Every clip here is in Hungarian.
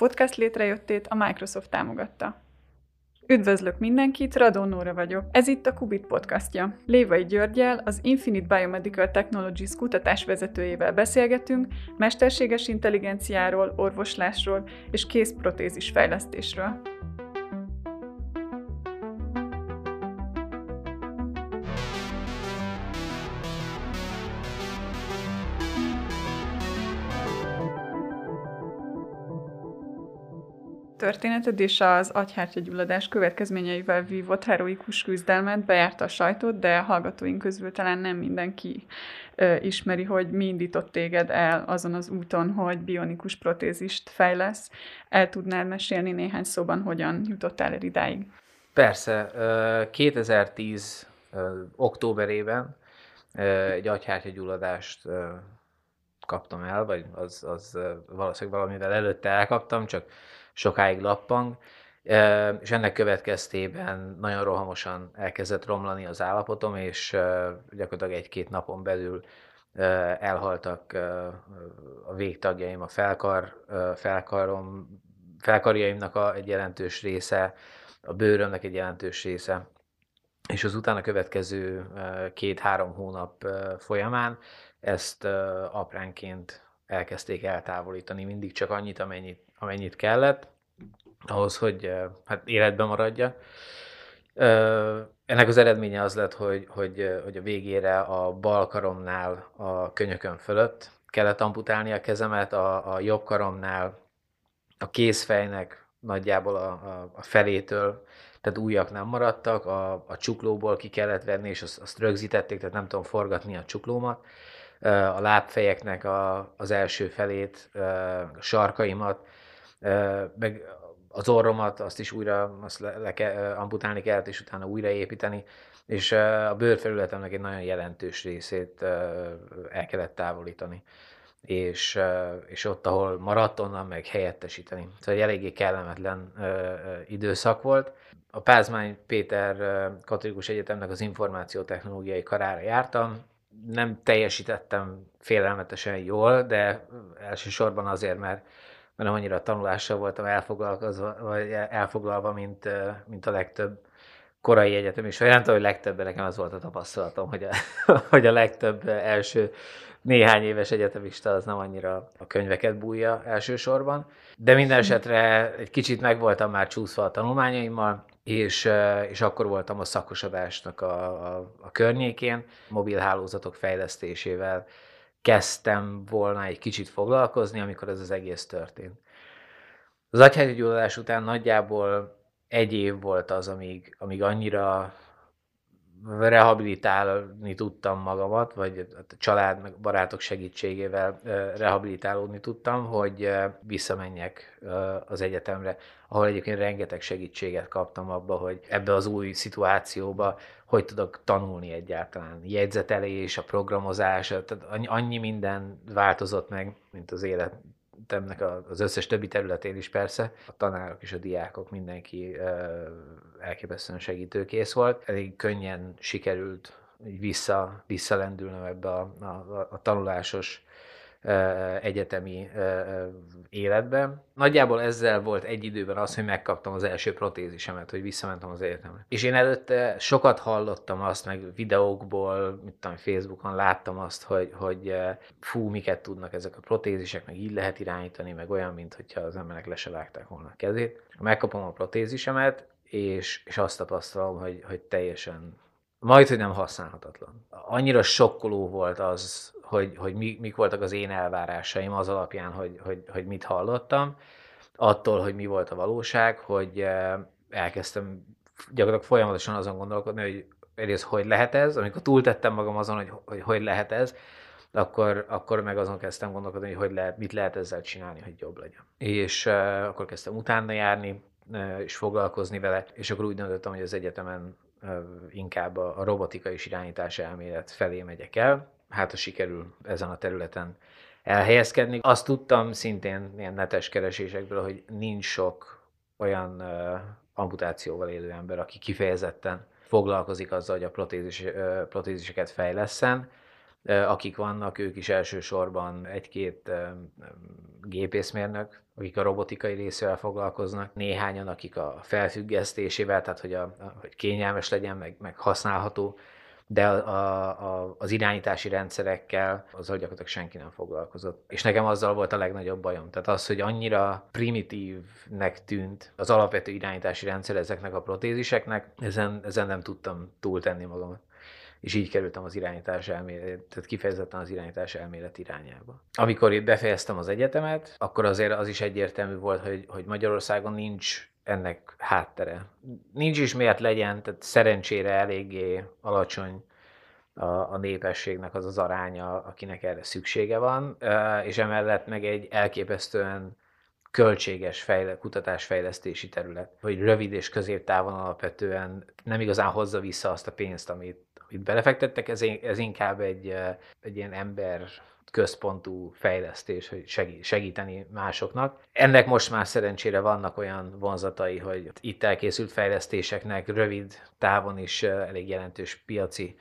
podcast létrejöttét a Microsoft támogatta. Üdvözlök mindenkit, Radó Nóra vagyok. Ez itt a Kubit podcastja. Lévai Györgyel, az Infinite Biomedical Technologies kutatás vezetőjével beszélgetünk mesterséges intelligenciáról, orvoslásról és kézprotézis fejlesztésről. Történeted és az agyhártyagyulladás következményeivel vívott heroikus küzdelmet bejárta a sajtót, de hallgatóink közül talán nem mindenki ö, ismeri, hogy mi indított téged el azon az úton, hogy bionikus protézist fejlesz. El tudnál mesélni néhány szóban, hogyan jutottál el idáig? Persze. 2010 októberében egy agyhártyagyulladást kaptam el, vagy az, az valószínűleg valamivel előtte elkaptam, csak sokáig lappang, és ennek következtében nagyon rohamosan elkezdett romlani az állapotom, és gyakorlatilag egy-két napon belül elhaltak a végtagjaim, a felkar, felkarom, felkarjaimnak a, egy jelentős része, a bőrömnek egy jelentős része, és az utána következő két-három hónap folyamán ezt apránként elkezdték eltávolítani, mindig csak annyit, amennyit, amennyit kellett, ahhoz, hogy hát életben maradja. Ennek az eredménye az lett, hogy, hogy, hogy a végére a bal karomnál a könyökön fölött kellett amputálni a kezemet, a, a jobb karomnál a kézfejnek nagyjából a, a, a felétől, tehát újak nem maradtak, a, a csuklóból ki kellett venni, és azt, azt rögzítették, tehát nem tudom forgatni a csuklómat a lábfejeknek a, az első felét, a sarkaimat, meg az orromat, azt is újra azt le, le ke, amputálni kellett, és utána újraépíteni, és a bőrfelületemnek egy nagyon jelentős részét el kellett távolítani. És, és ott, ahol maradt, onnan meg helyettesíteni. Szóval egy eléggé kellemetlen időszak volt. A Pázmány Péter Katolikus Egyetemnek az információtechnológiai karára jártam, nem teljesítettem félelmetesen jól, de elsősorban azért, mert, mert annyira tanulással voltam elfoglalkozva, vagy elfoglalva, mint, mint a legtöbb korai egyetem nem tudom, hogy legtöbben nekem az volt a tapasztalatom, hogy a, hogy a legtöbb első néhány éves egyetemista az nem annyira a könyveket bújja elsősorban. De minden esetre egy kicsit meg voltam már csúszva a tanulmányaimmal, és, és akkor voltam a szakosodásnak a, a, a környékén, mobil hálózatok fejlesztésével kezdtem volna egy kicsit foglalkozni, amikor ez az egész történt. Az agyhártyagyulladás után nagyjából egy év volt az, amíg, amíg annyira rehabilitálni tudtam magamat, vagy a család, meg barátok segítségével rehabilitálódni tudtam, hogy visszamenjek az egyetemre, ahol egyébként rengeteg segítséget kaptam abba, hogy ebbe az új szituációba hogy tudok tanulni egyáltalán. Jegyzetelés, a programozás, tehát annyi minden változott meg, mint az élet egyetemnek az összes többi területén is persze, a tanárok és a diákok, mindenki elképesztően segítőkész volt. Elég könnyen sikerült vissza, visszalendülnöm ebbe a, a, a tanulásos egyetemi életben. Nagyjából ezzel volt egy időben az, hogy megkaptam az első protézisemet, hogy visszamentem az egyetemre. És én előtte sokat hallottam azt, meg videókból, mit tudom, Facebookon láttam azt, hogy, hogy fú, miket tudnak ezek a protézisek, meg így lehet irányítani, meg olyan, mint hogyha az emberek le se vágták volna a kezét. Megkapom a protézisemet, és, és azt tapasztalom, hogy, hogy teljesen majd, hogy nem használhatatlan. Annyira sokkoló volt az, hogy, hogy mi, mik voltak az én elvárásaim az alapján, hogy, hogy, hogy mit hallottam, attól, hogy mi volt a valóság, hogy eh, elkezdtem gyakorlatilag folyamatosan azon gondolkodni, hogy egyrészt hogy lehet ez, amikor túltettem magam azon, hogy hogy, hogy lehet ez, akkor, akkor meg azon kezdtem gondolkodni, hogy, hogy lehet, mit lehet ezzel csinálni, hogy jobb legyen. És uh, akkor kezdtem utána járni, uh, és foglalkozni vele, és akkor úgy döntöttem, hogy az egyetemen uh, inkább a, a robotika és irányítás elmélet felé megyek el, hát ha sikerül ezen a területen elhelyezkedni. Azt tudtam szintén ilyen netes keresésekből, hogy nincs sok olyan amputációval élő ember, aki kifejezetten foglalkozik azzal, hogy a protézis, uh, protéziseket fejleszen. akik vannak, ők is elsősorban egy-két gépészmérnök, akik a robotikai részével foglalkoznak, néhányan, akik a felfüggesztésével, tehát hogy, a, hogy kényelmes legyen, meg, meg használható, de a, a, az irányítási rendszerekkel azzal gyakorlatilag senki nem foglalkozott. És nekem azzal volt a legnagyobb bajom. Tehát az, hogy annyira primitívnek tűnt az alapvető irányítási rendszer ezeknek a protéziseknek, ezen, ezen nem tudtam túltenni magamat és így kerültem az irányítás elmélet, tehát kifejezetten az irányítás elmélet irányába. Amikor befejeztem az egyetemet, akkor azért az is egyértelmű volt, hogy, hogy Magyarországon nincs ennek háttere. Nincs is miért legyen, tehát szerencsére eléggé alacsony a, a népességnek az az aránya, akinek erre szüksége van, és emellett meg egy elképesztően költséges fejle, kutatásfejlesztési terület, hogy rövid és középtávon alapvetően nem igazán hozza vissza azt a pénzt, amit amit belefektettek, ez, ez inkább egy, egy ilyen ember központú fejlesztés, hogy segíteni másoknak. Ennek most már szerencsére vannak olyan vonzatai, hogy itt elkészült fejlesztéseknek rövid távon is elég jelentős piaci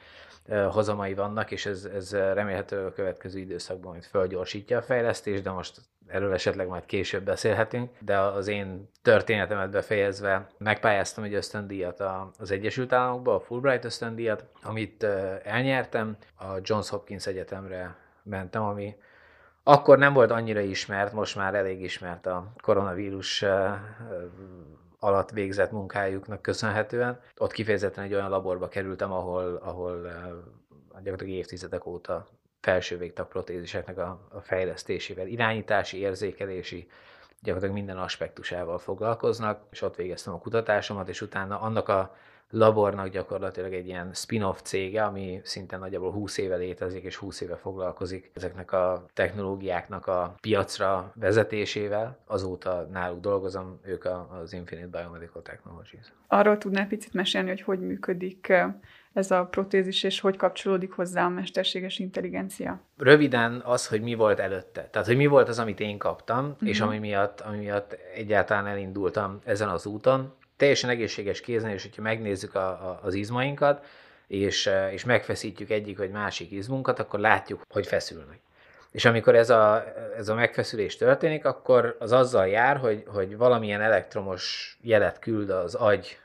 hozamai vannak, és ez, ez remélhető a következő időszakban majd fölgyorsítja a fejlesztést, de most erről esetleg majd később beszélhetünk, de az én történetemet befejezve megpályáztam egy ösztöndíjat az Egyesült Államokba, a Fulbright ösztöndíjat, amit elnyertem, a Johns Hopkins Egyetemre mentem, ami akkor nem volt annyira ismert, most már elég ismert a koronavírus alatt végzett munkájuknak köszönhetően. Ott kifejezetten egy olyan laborba kerültem, ahol, ahol gyakorlatilag évtizedek óta felső végtag protéziseknek a, a fejlesztésével, irányítási, érzékelési, gyakorlatilag minden aspektusával foglalkoznak, és ott végeztem a kutatásomat, és utána annak a labornak gyakorlatilag egy ilyen spin-off cége, ami szinte nagyjából 20 éve létezik, és 20 éve foglalkozik ezeknek a technológiáknak a piacra vezetésével. Azóta náluk dolgozom, ők az Infinite Biomedical Technologies. Arról tudnál picit mesélni, hogy hogy működik ez a protézis, és hogy kapcsolódik hozzá a mesterséges intelligencia? Röviden az, hogy mi volt előtte. Tehát, hogy mi volt az, amit én kaptam, uh-huh. és ami miatt, ami miatt egyáltalán elindultam ezen az úton. Teljesen egészséges kézen, és hogyha megnézzük a, a, az izmainkat, és, és megfeszítjük egyik vagy másik izmunkat, akkor látjuk, hogy feszülnek. És amikor ez a, ez a megfeszülés történik, akkor az azzal jár, hogy, hogy valamilyen elektromos jelet küld az agy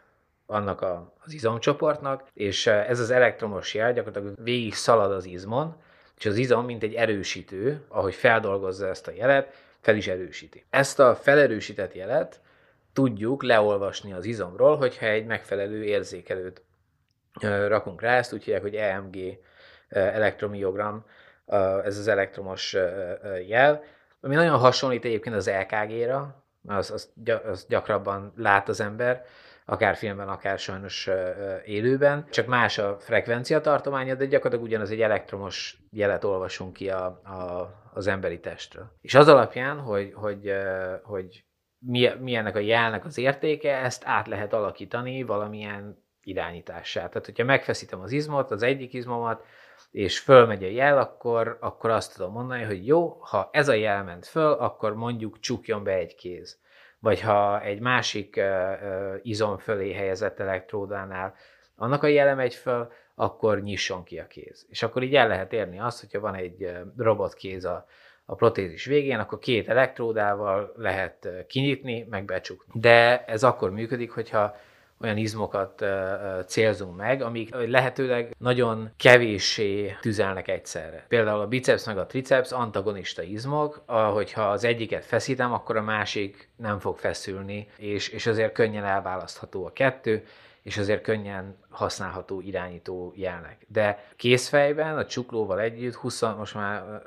annak a, az izomcsoportnak, és eh, ez az elektromos jel gyakorlatilag végig szalad az izmon, és az izom, mint egy erősítő, ahogy feldolgozza ezt a jelet, fel is erősíti. Ezt a felerősített jelet tudjuk leolvasni az izomról, hogyha egy megfelelő érzékelőt rakunk rá, ezt úgy hívják, hogy EMG elektromiogram, ez az elektromos jel, ami nagyon hasonlít egyébként az EKG-ra, az, az, az gyakrabban lát az ember, akár filmben, akár sajnos élőben, csak más a frekvencia tartománya, de gyakorlatilag ugyanaz egy elektromos jelet olvasunk ki a, a, az emberi testről. És az alapján, hogy, hogy, hogy mi, mi a jelnek az értéke, ezt át lehet alakítani valamilyen irányítássá. Tehát, hogyha megfeszítem az izmot, az egyik izmomat, és fölmegy a jel, akkor, akkor azt tudom mondani, hogy jó, ha ez a jel ment föl, akkor mondjuk csukjon be egy kéz vagy ha egy másik izom fölé helyezett elektródánál annak a jele megy föl, akkor nyisson ki a kéz. És akkor így el lehet érni azt, hogyha van egy robotkéz a, a protézis végén, akkor két elektródával lehet kinyitni, meg becsukni. De ez akkor működik, hogyha olyan izmokat célzunk meg, amik lehetőleg nagyon kevéssé tüzelnek egyszerre. Például a biceps meg a triceps antagonista izmok, hogyha az egyiket feszítem, akkor a másik nem fog feszülni, és, és azért könnyen elválasztható a kettő, és azért könnyen használható irányító jelnek. De készfejben, a csuklóval együtt, 20, most már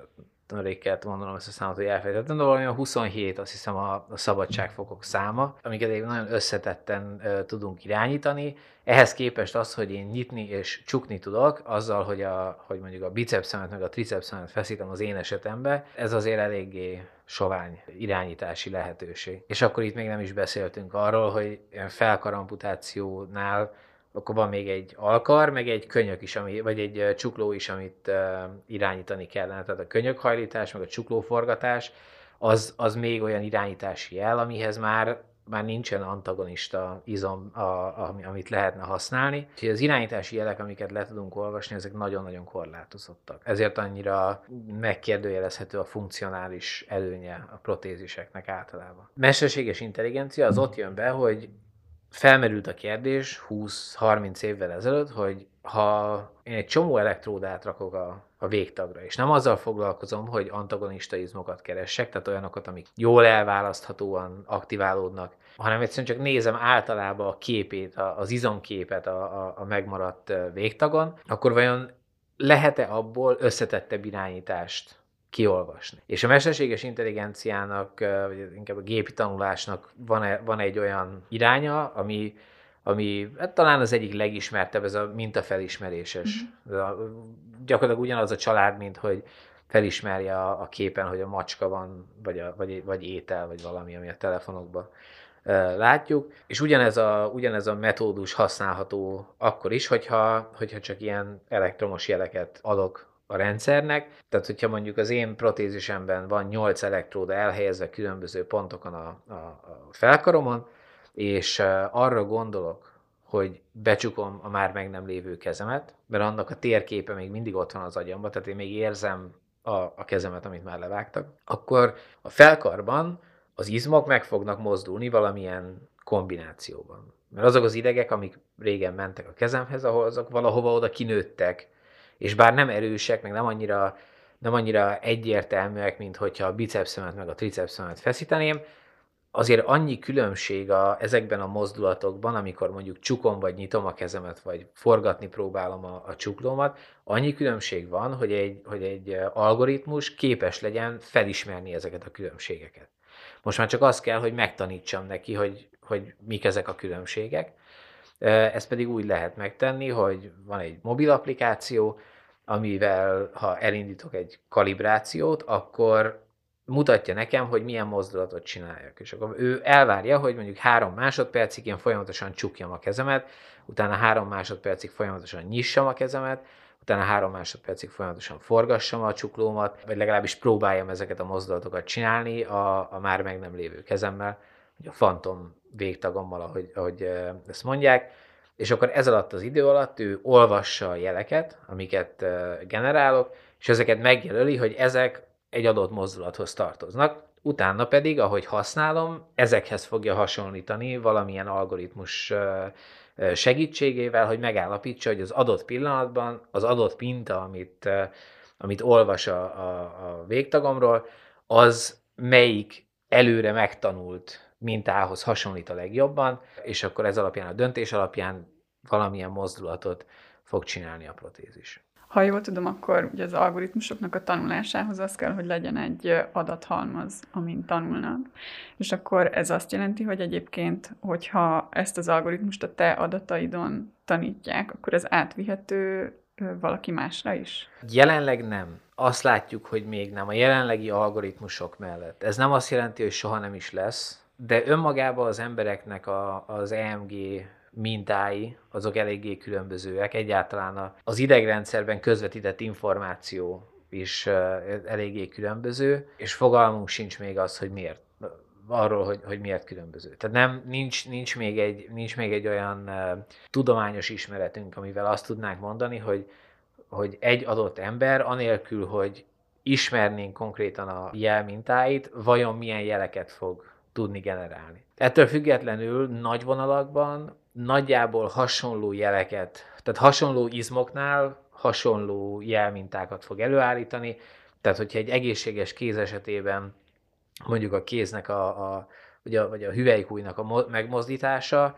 rég kellett mondanom ezt a számot, hogy elfelejtettem, de valami 27 azt hiszem a, a szabadságfokok száma, amiket egy nagyon összetetten uh, tudunk irányítani. Ehhez képest az, hogy én nyitni és csukni tudok, azzal, hogy, a, hogy mondjuk a bicepszemet meg a tricepszemet feszítem az én esetembe, ez azért eléggé sovány irányítási lehetőség. És akkor itt még nem is beszéltünk arról, hogy felkaramputációnál akkor van még egy alkar, meg egy könyök is, ami, vagy egy csukló is, amit irányítani kellene. Tehát a könyökhajlítás, meg a csuklóforgatás, az, az még olyan irányítási jel, amihez már már nincsen antagonista izom, a, a, amit lehetne használni. Úgyhogy az irányítási jelek, amiket le tudunk olvasni, ezek nagyon-nagyon korlátozottak. Ezért annyira megkérdőjelezhető a funkcionális előnye a protéziseknek általában. Mesterséges intelligencia az ott jön be, hogy felmerült a kérdés 20-30 évvel ezelőtt, hogy ha én egy csomó elektródát rakok a, a végtagra, és nem azzal foglalkozom, hogy antagonista izmokat keressek, tehát olyanokat, amik jól elválaszthatóan aktiválódnak, hanem egyszerűen csak nézem általában a képét, az izomképet a, a, a megmaradt végtagon, akkor vajon lehet-e abból összetettebb irányítást kiolvasni. És a mesterséges intelligenciának, vagy inkább a gépi tanulásnak van, -e, van egy olyan iránya, ami, ami hát talán az egyik legismertebb, ez a mintafelismeréses. Mm-hmm. A, gyakorlatilag ugyanaz a család, mint hogy felismerje a, a képen, hogy a macska van, vagy, a, vagy, vagy étel, vagy valami, ami a telefonokban látjuk, és ugyanez a, ugyanez a metódus használható akkor is, hogyha, hogyha csak ilyen elektromos jeleket adok a rendszernek. Tehát, hogyha mondjuk az én protézisemben van 8 elektróda elhelyezve különböző pontokon a, a, a felkaromon, és arra gondolok, hogy becsukom a már meg nem lévő kezemet, mert annak a térképe még mindig ott van az agyamban, tehát én még érzem a, a kezemet, amit már levágtak, akkor a felkarban az izmok meg fognak mozdulni valamilyen kombinációban. Mert azok az idegek, amik régen mentek a kezemhez, ahol azok valahova oda kinőttek, és bár nem erősek, meg nem annyira, nem annyira egyértelműek, mint hogyha a bicepszemet meg a tricepszemet feszíteném, azért annyi különbség a, ezekben a mozdulatokban, amikor mondjuk csukom vagy nyitom a kezemet, vagy forgatni próbálom a, a csuklómat, annyi különbség van, hogy egy, hogy egy algoritmus képes legyen felismerni ezeket a különbségeket. Most már csak az kell, hogy megtanítsam neki, hogy, hogy mik ezek a különbségek, ezt pedig úgy lehet megtenni, hogy van egy mobil applikáció, amivel ha elindítok egy kalibrációt, akkor mutatja nekem, hogy milyen mozdulatot csináljak. És akkor ő elvárja, hogy mondjuk három másodpercig én folyamatosan csukjam a kezemet, utána három másodpercig folyamatosan nyissam a kezemet, utána három másodpercig folyamatosan forgassam a csuklómat, vagy legalábbis próbáljam ezeket a mozdulatokat csinálni a, a már meg nem lévő kezemmel, a fantom végtagommal, ahogy, ahogy ezt mondják, és akkor ez alatt az idő alatt ő olvassa a jeleket, amiket generálok, és ezeket megjelöli, hogy ezek egy adott mozdulathoz tartoznak, utána pedig, ahogy használom, ezekhez fogja hasonlítani valamilyen algoritmus segítségével, hogy megállapítsa, hogy az adott pillanatban az adott minta, amit, amit olvas a, a, a végtagomról, az melyik előre megtanult mintához hasonlít a legjobban, és akkor ez alapján, a döntés alapján valamilyen mozdulatot fog csinálni a protézis. Ha jól tudom, akkor ugye az algoritmusoknak a tanulásához az kell, hogy legyen egy adathalmaz, amin tanulnak. És akkor ez azt jelenti, hogy egyébként, hogyha ezt az algoritmust a te adataidon tanítják, akkor ez átvihető valaki másra is? Jelenleg nem. Azt látjuk, hogy még nem. A jelenlegi algoritmusok mellett. Ez nem azt jelenti, hogy soha nem is lesz, de önmagában az embereknek a, az EMG mintái, azok eléggé különbözőek. Egyáltalán az idegrendszerben közvetített információ is eléggé különböző, és fogalmunk sincs még az, hogy miért arról, hogy, hogy miért különböző. Tehát nem, nincs, nincs, még egy, nincs még egy olyan uh, tudományos ismeretünk, amivel azt tudnánk mondani, hogy, hogy egy adott ember, anélkül, hogy ismernénk konkrétan a jelmintáit, vajon milyen jeleket fog tudni generálni. Ettől függetlenül nagy vonalakban nagyjából hasonló jeleket, tehát hasonló izmoknál hasonló jelmintákat fog előállítani, tehát hogyha egy egészséges kéz esetében mondjuk a kéznek a, a vagy a, vagy a hüvelykújnak a megmozdítása,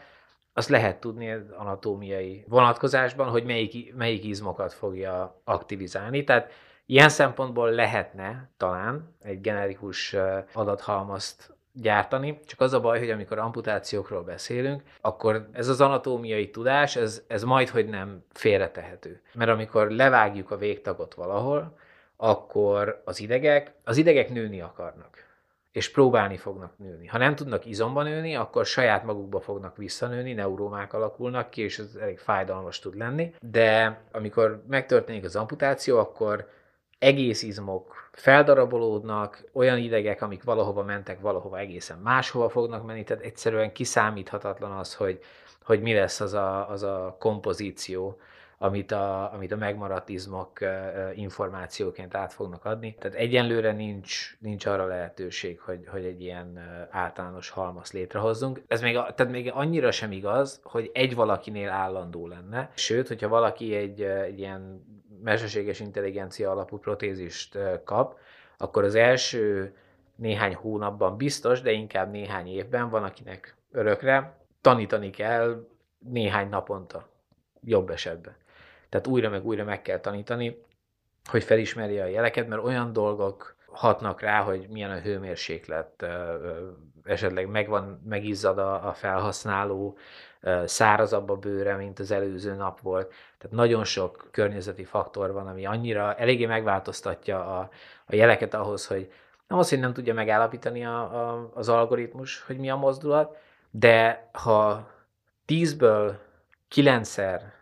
azt lehet tudni anatómiai vonatkozásban, hogy melyik, melyik izmokat fogja aktivizálni. Tehát ilyen szempontból lehetne talán egy generikus adathalmazt gyártani, csak az a baj, hogy amikor amputációkról beszélünk, akkor ez az anatómiai tudás, ez, ez majd, hogy nem félretehető. Mert amikor levágjuk a végtagot valahol, akkor az idegek, az idegek nőni akarnak és próbálni fognak nőni. Ha nem tudnak izomban nőni, akkor saját magukba fognak visszanőni, neurómák alakulnak ki, és ez elég fájdalmas tud lenni. De amikor megtörténik az amputáció, akkor egész izmok feldarabolódnak, olyan idegek, amik valahova mentek, valahova egészen máshova fognak menni, tehát egyszerűen kiszámíthatatlan az, hogy, hogy mi lesz az a, az a kompozíció, amit a, amit a megmaradt izmok információként át fognak adni. Tehát egyenlőre nincs, nincs arra lehetőség, hogy, hogy egy ilyen általános halmaz létrehozzunk. Ez még, tehát még annyira sem igaz, hogy egy valakinél állandó lenne. Sőt, hogyha valaki egy, egy ilyen mesterséges intelligencia alapú protézist kap, akkor az első néhány hónapban biztos, de inkább néhány évben van, akinek örökre tanítani kell néhány naponta, jobb esetben. Tehát újra meg újra meg kell tanítani, hogy felismerje a jeleket, mert olyan dolgok hatnak rá, hogy milyen a hőmérséklet, esetleg megvan, megizzad a, a felhasználó, szárazabb a bőre, mint az előző nap volt. Tehát nagyon sok környezeti faktor van, ami annyira eléggé megváltoztatja a, a jeleket ahhoz, hogy nem az, hogy nem tudja megállapítani a, a, az algoritmus, hogy mi a mozdulat, de ha tízből kilencszer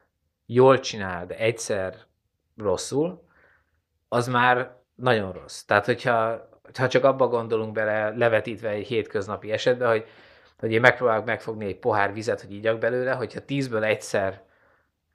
jól csinál, de egyszer rosszul, az már nagyon rossz. Tehát, hogyha ha csak abba gondolunk bele, levetítve egy hétköznapi esetben, hogy, hogy én megpróbálok megfogni egy pohár vizet, hogy igyak belőle, hogyha tízből egyszer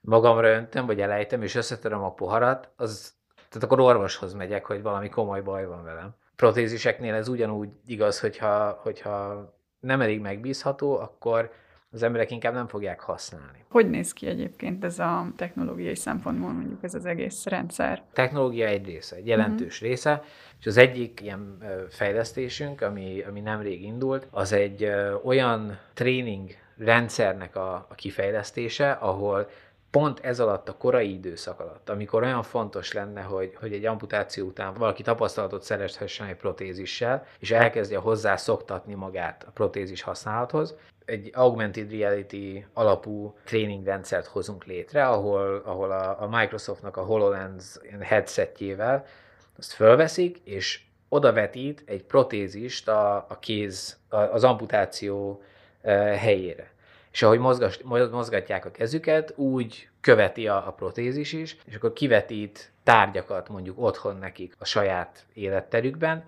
magamra öntöm, vagy elejtem, és összetöröm a poharat, az, tehát akkor orvoshoz megyek, hogy valami komoly baj van velem. Protéziseknél ez ugyanúgy igaz, hogyha, hogyha nem elég megbízható, akkor az emberek inkább nem fogják használni. Hogy néz ki egyébként ez a technológiai szempontból mondjuk ez az egész rendszer? A technológia egy része, egy jelentős uh-huh. része, és az egyik ilyen fejlesztésünk, ami, ami nemrég indult, az egy olyan tréning rendszernek a, a kifejlesztése, ahol pont ez alatt a korai időszak alatt, amikor olyan fontos lenne, hogy, hogy egy amputáció után valaki tapasztalatot szerezhessen egy protézissel, és elkezdje hozzá szoktatni magát a protézis használathoz, egy augmented reality alapú tréning rendszert hozunk létre, ahol, ahol a, a Microsoftnak a HoloLens headsetjével azt fölveszik, és odavetít egy protézist a, a kéz, az amputáció helyére és ahogy mozgas, mozgatják a kezüket, úgy követi a, a protézis is, és akkor kivetít tárgyakat mondjuk otthon nekik a saját életterükben,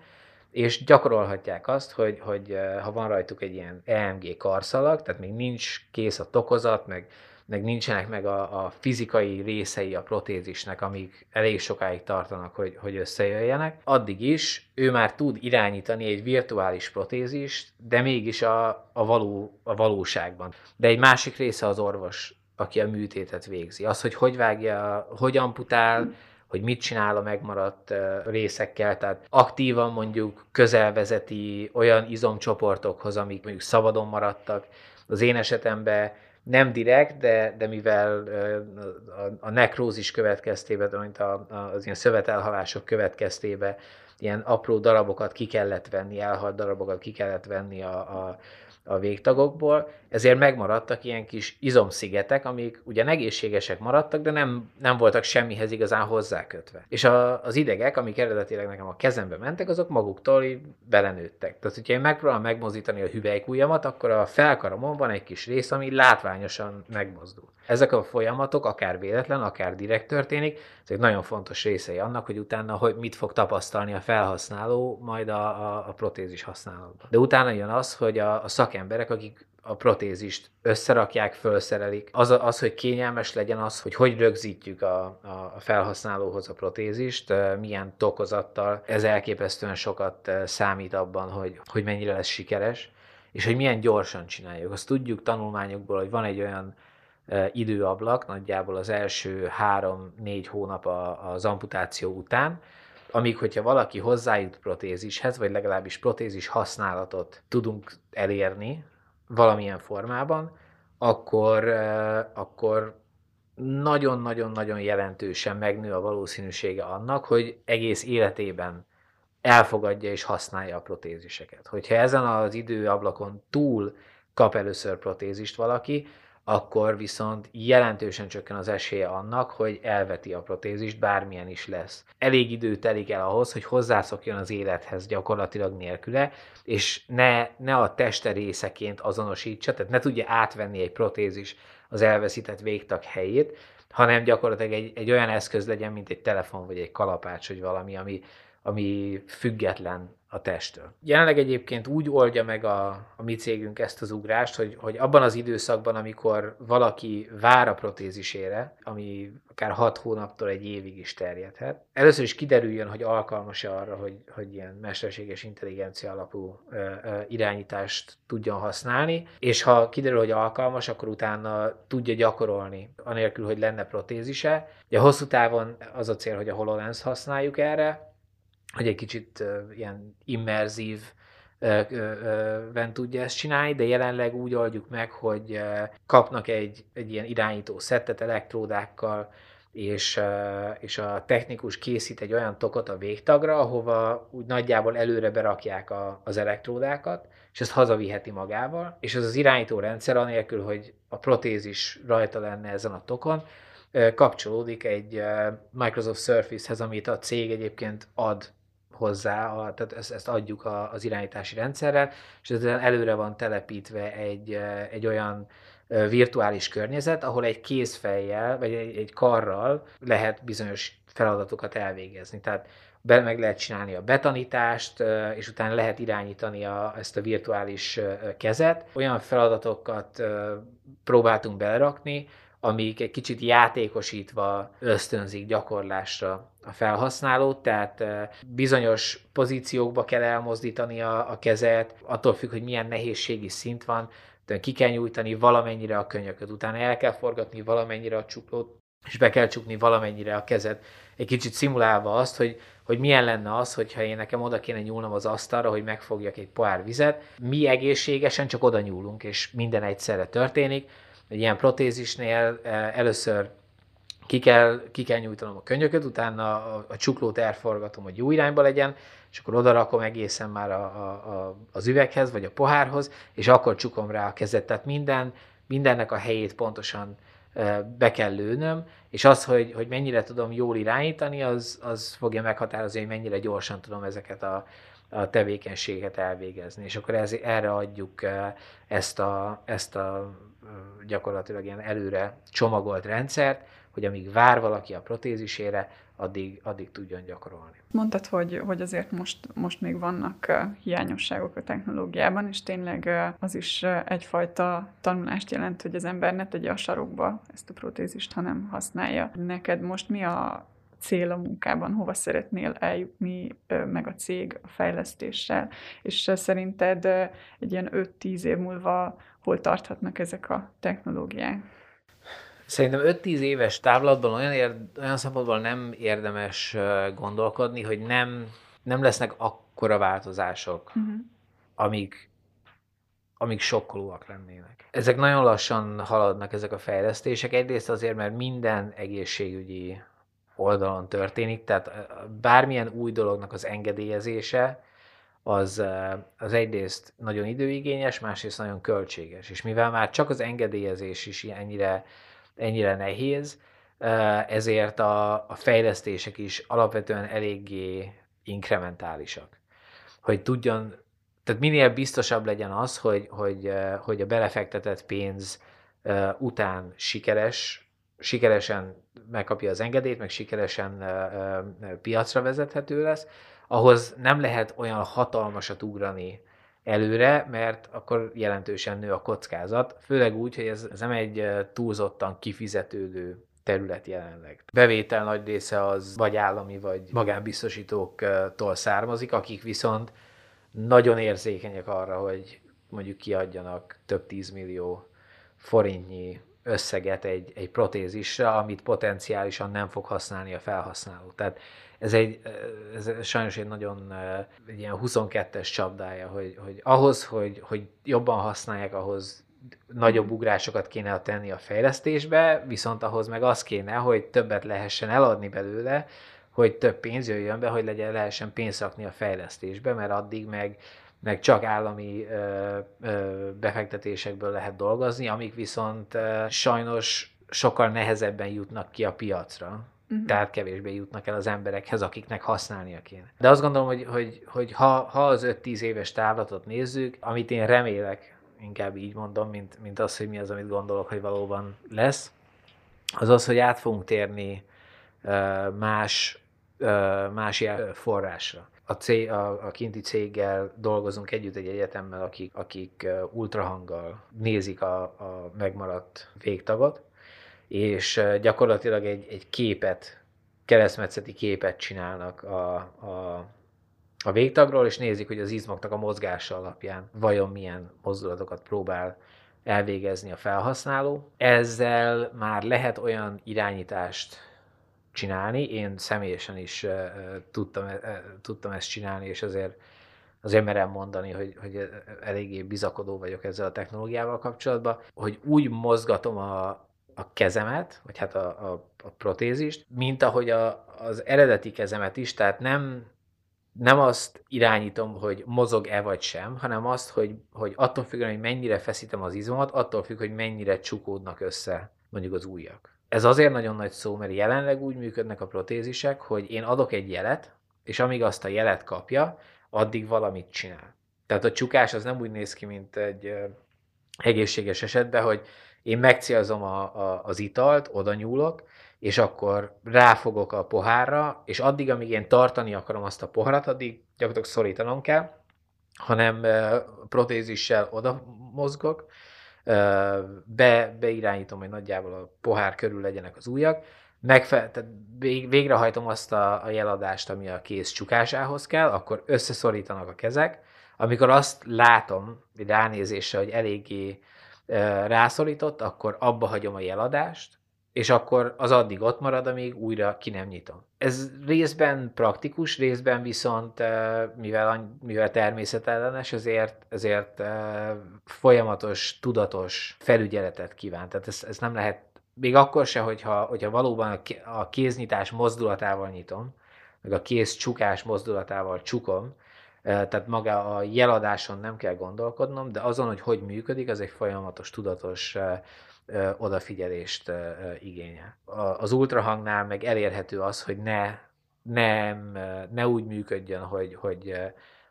és gyakorolhatják azt, hogy, hogy ha van rajtuk egy ilyen EMG karszalag, tehát még nincs kész a tokozat, meg meg nincsenek meg a, a fizikai részei a protézisnek, amik elég sokáig tartanak, hogy, hogy összejöjjenek, addig is ő már tud irányítani egy virtuális protézist, de mégis a, a, való, a valóságban. De egy másik része az orvos, aki a műtétet végzi. Az, hogy hogy vágja, hogy amputál, hogy mit csinál a megmaradt részekkel, tehát aktívan mondjuk közelvezeti olyan izomcsoportokhoz, amik mondjuk szabadon maradtak. Az én esetemben nem direkt, de, de mivel a, a nekrózis következtében, mint a, az ilyen szövetelhalások következtében ilyen apró darabokat ki kellett venni, elhalt darabokat ki kellett venni a, a, a végtagokból, ezért megmaradtak ilyen kis izomszigetek, amik ugyan egészségesek maradtak, de nem, nem voltak semmihez igazán hozzákötve. És a, az idegek, amik eredetileg nekem a kezembe mentek, azok maguktól így belenőttek. Tehát, hogyha én megpróbálom megmozdítani a hüvelykújamat, akkor a felkaramon van egy kis rész, ami látványosan megmozdul. Ezek a folyamatok, akár véletlen, akár direkt történik, ezek nagyon fontos részei annak, hogy utána hogy mit fog tapasztalni a felhasználó majd a, a, a protézis használatban. De utána jön az, hogy a, a szakemberek, akik a protézist összerakják, felszerelik. Az, az, hogy kényelmes legyen az, hogy hogy rögzítjük a, a felhasználóhoz a protézist, milyen tokozattal, ez elképesztően sokat számít abban, hogy, hogy mennyire lesz sikeres, és hogy milyen gyorsan csináljuk. Azt tudjuk tanulmányokból, hogy van egy olyan időablak, nagyjából az első három-négy hónap az amputáció után, amíg hogyha valaki hozzájut protézishez, vagy legalábbis protézis használatot tudunk elérni valamilyen formában, akkor, akkor nagyon-nagyon-nagyon jelentősen megnő a valószínűsége annak, hogy egész életében elfogadja és használja a protéziseket. Hogyha ezen az időablakon túl kap először protézist valaki, akkor viszont jelentősen csökken az esélye annak, hogy elveti a protézist, bármilyen is lesz. Elég idő telik el ahhoz, hogy hozzászokjon az élethez gyakorlatilag nélküle, és ne, ne a teste részeként azonosítsa, tehát ne tudja átvenni egy protézis az elveszített végtag helyét, hanem gyakorlatilag egy, egy olyan eszköz legyen, mint egy telefon, vagy egy kalapács, vagy valami, ami, ami független a testtől. Jelenleg egyébként úgy oldja meg a, a mi cégünk ezt az ugrást, hogy, hogy abban az időszakban, amikor valaki vár a protézisére, ami akár 6 hónaptól egy évig is terjedhet, először is kiderüljön, hogy alkalmas-e arra, hogy, hogy ilyen mesterséges intelligencia alapú ö, ö, irányítást tudjon használni, és ha kiderül, hogy alkalmas, akkor utána tudja gyakorolni, anélkül, hogy lenne protézise. Ugye hosszú távon az a cél, hogy a HoloLens használjuk erre, hogy egy kicsit ilyen immerzív ben tudja ezt csinálni, de jelenleg úgy oldjuk meg, hogy kapnak egy, egy ilyen irányító szettet elektródákkal, és, és a technikus készít egy olyan tokot a végtagra, ahova úgy nagyjából előre berakják a, az elektródákat, és ezt hazaviheti magával, és ez az irányító rendszer, anélkül, hogy a protézis rajta lenne ezen a tokon, kapcsolódik egy Microsoft Surface-hez, amit a cég egyébként ad hozzá, a, tehát ezt, ezt adjuk a, az irányítási rendszerrel, és ezzel előre van telepítve egy, egy olyan virtuális környezet, ahol egy kézfejjel, vagy egy, egy karral lehet bizonyos feladatokat elvégezni. Tehát be, meg lehet csinálni a betanítást, és utána lehet irányítani a, ezt a virtuális kezet. Olyan feladatokat próbáltunk belerakni, amik egy kicsit játékosítva ösztönzik gyakorlásra a felhasználót, tehát bizonyos pozíciókba kell elmozdítani a, a kezet, attól függ, hogy milyen nehézségi szint van, ki kell nyújtani valamennyire a könyököt, utána el kell forgatni valamennyire a csuklót, és be kell csukni valamennyire a kezet, egy kicsit szimulálva azt, hogy, hogy milyen lenne az, hogyha én nekem oda kéne nyúlnom az asztalra, hogy megfogjak egy pohár vizet. Mi egészségesen csak oda nyúlunk, és minden egyszerre történik. Egy ilyen protézisnél először ki kell, ki kell nyújtanom a könyököt, utána a, a csuklót elforgatom, hogy jó irányba legyen, és akkor oda rakom egészen már a, a, a, az üveghez, vagy a pohárhoz, és akkor csukom rá a kezet. Tehát minden, mindennek a helyét pontosan be kell lőnöm, és az, hogy, hogy mennyire tudom jól irányítani, az, az fogja meghatározni, hogy mennyire gyorsan tudom ezeket a, a tevékenységet elvégezni. És akkor ez, erre adjuk ezt a, ezt a gyakorlatilag ilyen előre csomagolt rendszert, hogy amíg vár valaki a protézisére, addig, addig tudjon gyakorolni. Mondtad, hogy, hogy azért most, most még vannak hiányosságok a technológiában, és tényleg az is egyfajta tanulást jelent, hogy az ember ne tegye a sarokba ezt a protézist, hanem használja. Neked most mi a cél a munkában, hova szeretnél eljutni meg a cég a fejlesztéssel, és szerinted egy ilyen 5-10 év múlva hol tarthatnak ezek a technológiák? Szerintem 5-10 éves távlatban olyan, ér, olyan szempontból nem érdemes gondolkodni, hogy nem, nem lesznek akkora változások, uh-huh. amik, amik sokkolóak lennének. Ezek nagyon lassan haladnak ezek a fejlesztések, egyrészt azért, mert minden egészségügyi oldalon történik, tehát bármilyen új dolognak az engedélyezése, az, az egyrészt nagyon időigényes, másrészt nagyon költséges. És mivel már csak az engedélyezés is ennyire ennyire nehéz, ezért a, a fejlesztések is alapvetően eléggé inkrementálisak. Hogy tudjon, tehát minél biztosabb legyen az, hogy, hogy, hogy a belefektetett pénz után sikeres, sikeresen megkapja az engedélyt, meg sikeresen piacra vezethető lesz, ahhoz nem lehet olyan hatalmasat ugrani előre, mert akkor jelentősen nő a kockázat, főleg úgy, hogy ez, ez nem egy túlzottan kifizetődő terület jelenleg. Bevétel nagy része az vagy állami, vagy magánbiztosítóktól származik, akik viszont nagyon érzékenyek arra, hogy mondjuk kiadjanak több tízmillió forintnyi összeget egy, egy protézisre, amit potenciálisan nem fog használni a felhasználó. Tehát ez egy, ez sajnos egy nagyon egy ilyen 22-es csapdája, hogy, hogy ahhoz, hogy, hogy jobban használják, ahhoz nagyobb ugrásokat kéne tenni a fejlesztésbe, viszont ahhoz meg az kéne, hogy többet lehessen eladni belőle, hogy több pénz jöjjön be, hogy legyen, lehessen pénzt rakni a fejlesztésbe, mert addig meg, meg csak állami ö, ö, befektetésekből lehet dolgozni, amik viszont ö, sajnos sokkal nehezebben jutnak ki a piacra uh-huh. tehát kevésbé jutnak el az emberekhez, akiknek használnia kéne. De azt gondolom, hogy, hogy, hogy ha, ha az 5-10 éves távlatot nézzük, amit én remélek, inkább így mondom, mint, mint az, hogy mi az, amit gondolok, hogy valóban lesz, az az, hogy át fogunk térni más, más forrásra. A, cég, a, a kinti céggel dolgozunk együtt egy egyetemmel, akik, akik ultrahanggal nézik a, a megmaradt végtagot, és gyakorlatilag egy, egy képet, keresztmetszeti képet csinálnak a, a, a végtagról, és nézik, hogy az izmoknak a mozgása alapján vajon milyen mozdulatokat próbál elvégezni a felhasználó. Ezzel már lehet olyan irányítást csinálni, én személyesen is tudtam, tudtam ezt csinálni, és azért azért merem mondani, hogy, hogy eléggé bizakodó vagyok ezzel a technológiával kapcsolatban, hogy úgy mozgatom a, a kezemet, vagy hát a, a, a protézist, mint ahogy a, az eredeti kezemet is, tehát nem nem azt irányítom, hogy mozog-e vagy sem, hanem azt, hogy, hogy attól függően, hogy mennyire feszítem az izmomat, attól függ, hogy mennyire csukódnak össze mondjuk az ujjak. Ez azért nagyon nagy szó, mert jelenleg úgy működnek a protézisek, hogy én adok egy jelet, és amíg azt a jelet kapja, addig valamit csinál. Tehát a csukás az nem úgy néz ki, mint egy egészséges esetben, hogy én megcélzom a, a, az italt, oda nyúlok, és akkor ráfogok a pohárra, és addig, amíg én tartani akarom azt a poharat, addig gyakorlatilag szorítanom kell, hanem protézissel oda mozgok, be, beirányítom, hogy nagyjából a pohár körül legyenek az ujjak, megfe- tehát végrehajtom azt a, a jeladást, ami a kéz csukásához kell, akkor összeszorítanak a kezek, amikor azt látom, ránézéssel, hogy eléggé rászorított, akkor abba hagyom a jeladást, és akkor az addig ott marad, amíg újra ki nem nyitom. Ez részben praktikus, részben viszont, mivel, mivel természetellenes, ezért, ezért folyamatos, tudatos felügyeletet kíván. Tehát ez, ez nem lehet, még akkor se, hogyha, hogyha valóban a kéznyitás mozdulatával nyitom, meg a kéz csukás mozdulatával csukom, tehát maga a jeladáson nem kell gondolkodnom, de azon, hogy hogy működik, az egy folyamatos, tudatos odafigyelést igényel. Az ultrahangnál meg elérhető az, hogy ne, nem, ne úgy működjön, hogy, hogy,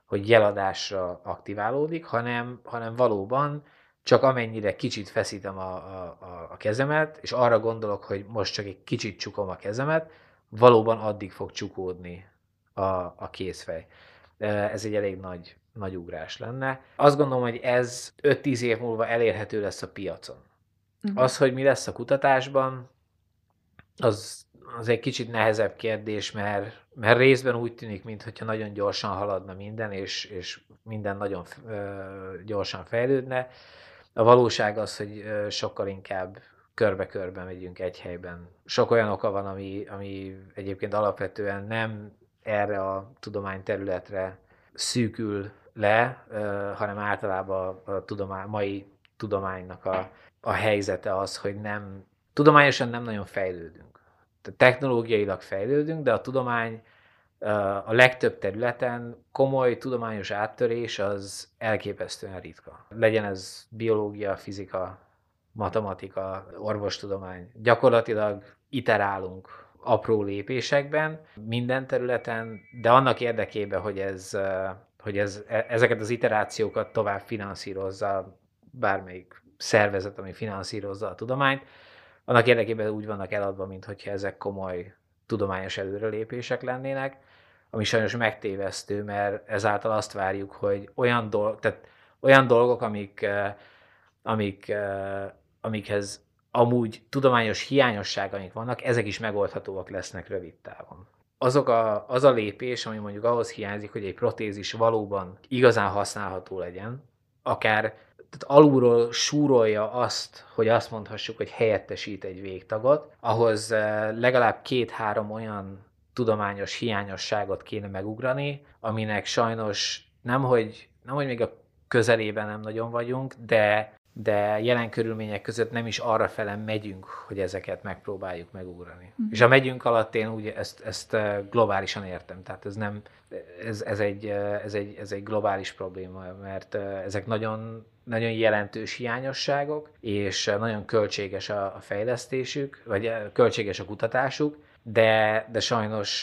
hogy jeladásra aktiválódik, hanem, hanem valóban csak amennyire kicsit feszítem a, a, a kezemet, és arra gondolok, hogy most csak egy kicsit csukom a kezemet, valóban addig fog csukódni a, a kézfej. Ez egy elég nagy, nagy ugrás lenne. Azt gondolom, hogy ez 5-10 év múlva elérhető lesz a piacon. Uh-huh. Az, hogy mi lesz a kutatásban, az, az egy kicsit nehezebb kérdés, mert, mert részben úgy tűnik, mintha nagyon gyorsan haladna minden, és, és minden nagyon ö, gyorsan fejlődne. A valóság az, hogy ö, sokkal inkább körbe-körbe megyünk egy helyben. Sok olyan oka van, ami, ami egyébként alapvetően nem erre a tudományterületre szűkül le, hanem általában a tudomány, mai tudománynak a a helyzete az, hogy nem, tudományosan nem nagyon fejlődünk. Tehát technológiailag fejlődünk, de a tudomány a legtöbb területen komoly tudományos áttörés az elképesztően ritka. Legyen ez biológia, fizika, matematika, orvostudomány. Gyakorlatilag iterálunk apró lépésekben minden területen, de annak érdekében, hogy ez, hogy ez, e, ezeket az iterációkat tovább finanszírozza bármelyik szervezet, ami finanszírozza a tudományt, annak érdekében úgy vannak eladva, mintha ezek komoly tudományos előrelépések lennének, ami sajnos megtévesztő, mert ezáltal azt várjuk, hogy olyan, dolg, tehát olyan dolgok, amik, eh, amik, eh, amikhez amúgy tudományos hiányosságaink vannak, ezek is megoldhatóak lesznek rövid távon. Azok a, az a lépés, ami mondjuk ahhoz hiányzik, hogy egy protézis valóban igazán használható legyen, akár tehát alulról súrolja azt, hogy azt mondhassuk, hogy helyettesít egy végtagot, ahhoz eh, legalább két-három olyan tudományos hiányosságot kéne megugrani, aminek sajnos nem, hogy, nem, hogy még a közelében nem nagyon vagyunk, de, de jelen körülmények között nem is arra fele megyünk, hogy ezeket megpróbáljuk megugrani. Mm. És a megyünk alatt én úgy ezt, ezt eh, globálisan értem, tehát ez nem, ez, ez, egy, eh, ez, egy, ez egy globális probléma, mert ezek nagyon nagyon jelentős hiányosságok, és nagyon költséges a fejlesztésük, vagy költséges a kutatásuk, de, de sajnos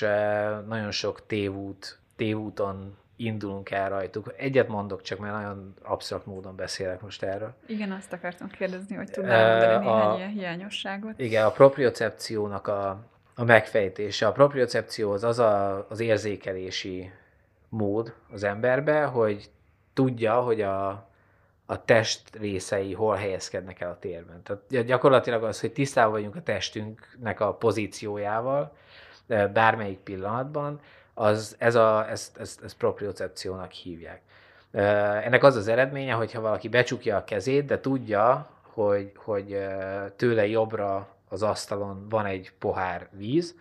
nagyon sok tévút, tévúton indulunk el rajtuk. Egyet mondok, csak mert nagyon absztrakt módon beszélek most erről. Igen, azt akartam kérdezni, hogy tudnál mondani néhány a, ilyen hiányosságot. Igen, a propriocepciónak a, a megfejtése. A propriocepció az az a, az érzékelési mód az emberbe, hogy tudja, hogy a, a test részei hol helyezkednek el a térben. Tehát gyakorlatilag az, hogy tisztában vagyunk a testünknek a pozíciójával, bármelyik pillanatban, az, ez a, ezt, ezt, ezt propriocepciónak hívják. Ennek az az eredménye, hogyha valaki becsukja a kezét, de tudja, hogy, hogy tőle jobbra az asztalon van egy pohár víz,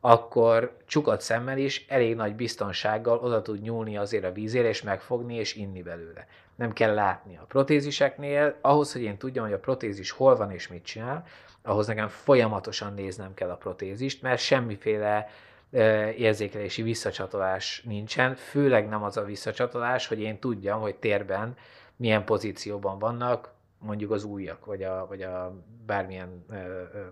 akkor csukat szemmel is elég nagy biztonsággal oda tud nyúlni azért a vízére, és megfogni, és inni belőle. Nem kell látni a protéziseknél, ahhoz, hogy én tudjam, hogy a protézis hol van és mit csinál, ahhoz nekem folyamatosan néznem kell a protézist, mert semmiféle érzékelési visszacsatolás nincsen, főleg nem az a visszacsatolás, hogy én tudjam, hogy térben milyen pozícióban vannak mondjuk az újak, vagy a, vagy a bármilyen ö, ö,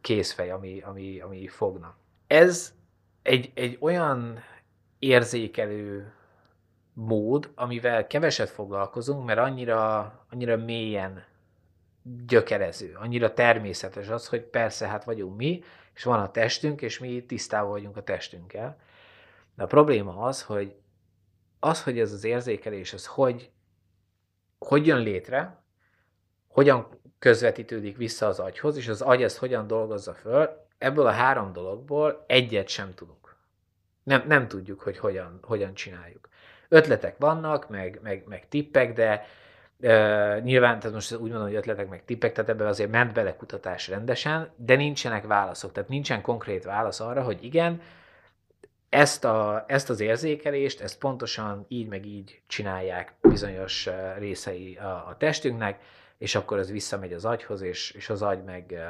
kézfej, ami, ami, ami fogna. Ez egy, egy olyan érzékelő mód, amivel keveset foglalkozunk, mert annyira, annyira mélyen gyökerező, annyira természetes az, hogy persze, hát vagyunk mi, és van a testünk, és mi tisztában vagyunk a testünkkel. De a probléma az, hogy az, hogy ez az érzékelés, az hogy, hogy jön létre, hogyan közvetítődik vissza az agyhoz, és az agy ezt hogyan dolgozza föl, ebből a három dologból egyet sem tudunk. Nem, nem tudjuk, hogy hogyan, hogyan csináljuk. Ötletek vannak, meg, meg, meg tippek, de Uh, nyilván, tehát most úgy mondom, hogy ötletek meg tippek, tehát ebben azért ment bele kutatás rendesen, de nincsenek válaszok, tehát nincsen konkrét válasz arra, hogy igen, ezt, a, ezt az érzékelést, ezt pontosan így meg így csinálják bizonyos részei a, a testünknek, és akkor ez visszamegy az agyhoz, és, és az agy meg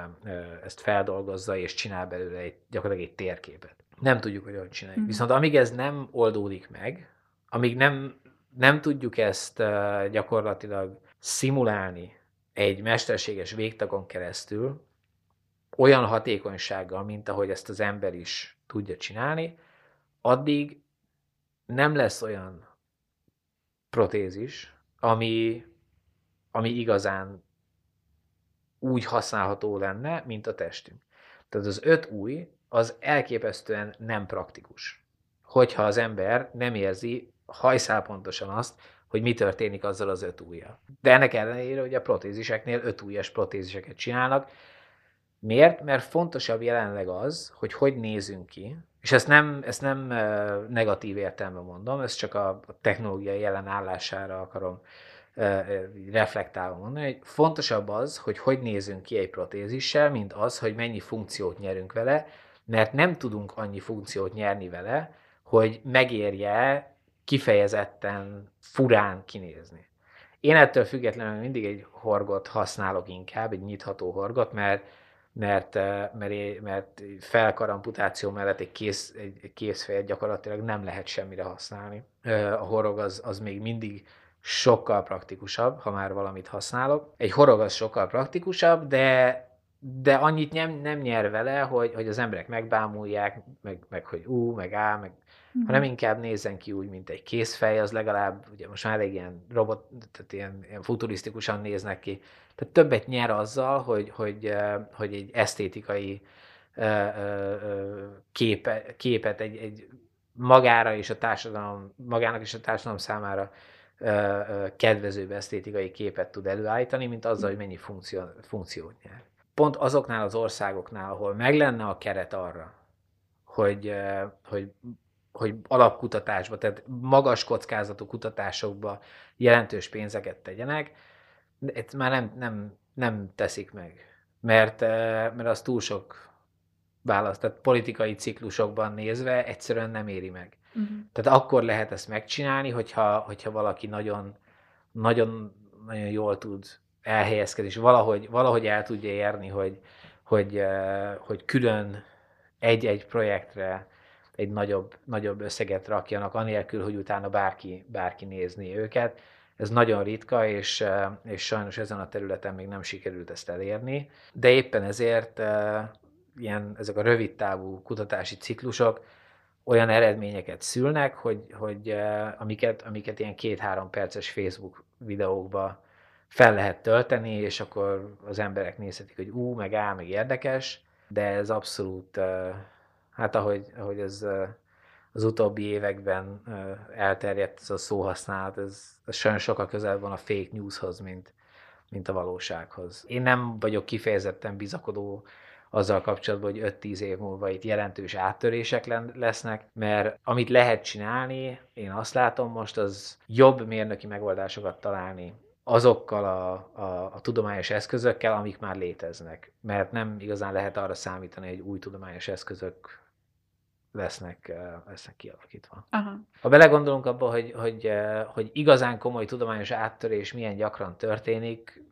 ezt feldolgozza, és csinál belőle egy, gyakorlatilag egy térképet. Nem tudjuk, hogy hogy csináljuk. Mm. Viszont amíg ez nem oldódik meg, amíg nem nem tudjuk ezt gyakorlatilag szimulálni egy mesterséges végtagon keresztül, olyan hatékonysággal, mint ahogy ezt az ember is tudja csinálni, addig nem lesz olyan protézis, ami, ami igazán úgy használható lenne, mint a testünk. Tehát az öt új, az elképesztően nem praktikus. Hogyha az ember nem érzi hajszál pontosan azt, hogy mi történik azzal az öt ujjal. De ennek ellenére, hogy a protéziseknél öt ujjas protéziseket csinálnak. Miért? Mert fontosabb jelenleg az, hogy hogy nézünk ki, és ezt nem, ezt nem negatív értelemben mondom, ezt csak a technológiai jelenállására akarom reflektálva mondani, hogy fontosabb az, hogy hogy nézünk ki egy protézissel, mint az, hogy mennyi funkciót nyerünk vele, mert nem tudunk annyi funkciót nyerni vele, hogy megérje kifejezetten furán kinézni. Én ettől függetlenül mindig egy horgot használok inkább, egy nyitható horgot, mert mert, mert, mert felkaramputáció mellett egy, kész, egy készfejet gyakorlatilag nem lehet semmire használni. A horog az, az még mindig sokkal praktikusabb, ha már valamit használok. Egy horog az sokkal praktikusabb, de de annyit nem, nem nyer vele, hogy, hogy az emberek megbámulják, meg, meg hogy ú, meg á, meg uh-huh. hanem inkább nézzen ki úgy, mint egy készfej, az legalább, ugye most már elég ilyen robot, tehát ilyen, ilyen futurisztikusan néznek ki. Tehát többet nyer azzal, hogy, hogy, hogy egy esztétikai képe, képet, egy, egy magára és a társadalom, magának és a társadalom számára kedvezőbb esztétikai képet tud előállítani, mint azzal, hogy mennyi funkció, funkciót nyer. Pont azoknál az országoknál, ahol meg lenne a keret arra, hogy, hogy hogy alapkutatásba, tehát magas kockázatú kutatásokba jelentős pénzeket tegyenek, ezt már nem, nem, nem teszik meg, mert, mert az túl sok választ, tehát politikai ciklusokban nézve egyszerűen nem éri meg. Uh-huh. Tehát akkor lehet ezt megcsinálni, hogyha, hogyha valaki nagyon, nagyon, nagyon jól tud elhelyezkedni, és valahogy, valahogy el tudja érni, hogy, hogy, eh, hogy külön egy-egy projektre egy nagyobb, nagyobb összeget rakjanak, anélkül, hogy utána bárki, bárki nézni őket. Ez nagyon ritka, és, eh, és sajnos ezen a területen még nem sikerült ezt elérni, de éppen ezért eh, ilyen, ezek a rövid távú kutatási ciklusok olyan eredményeket szülnek, hogy, hogy amiket, amiket ilyen két-három perces Facebook videókba fel lehet tölteni, és akkor az emberek nézhetik, hogy ú, meg á, meg érdekes, de ez abszolút, hát ahogy, ahogy ez az utóbbi években elterjedt ez a szóhasználat, ez, ez sajnos sokkal közel van a fake newshoz, mint, mint a valósághoz. Én nem vagyok kifejezetten bizakodó azzal kapcsolatban, hogy 5-10 év múlva itt jelentős áttörések lesznek, mert amit lehet csinálni, én azt látom most, az jobb mérnöki megoldásokat találni azokkal a, a, a tudományos eszközökkel, amik már léteznek. Mert nem igazán lehet arra számítani, hogy új tudományos eszközök lesznek, lesznek kialakítva. Aha. Ha belegondolunk abba, hogy, hogy, hogy igazán komoly tudományos áttörés milyen gyakran történik,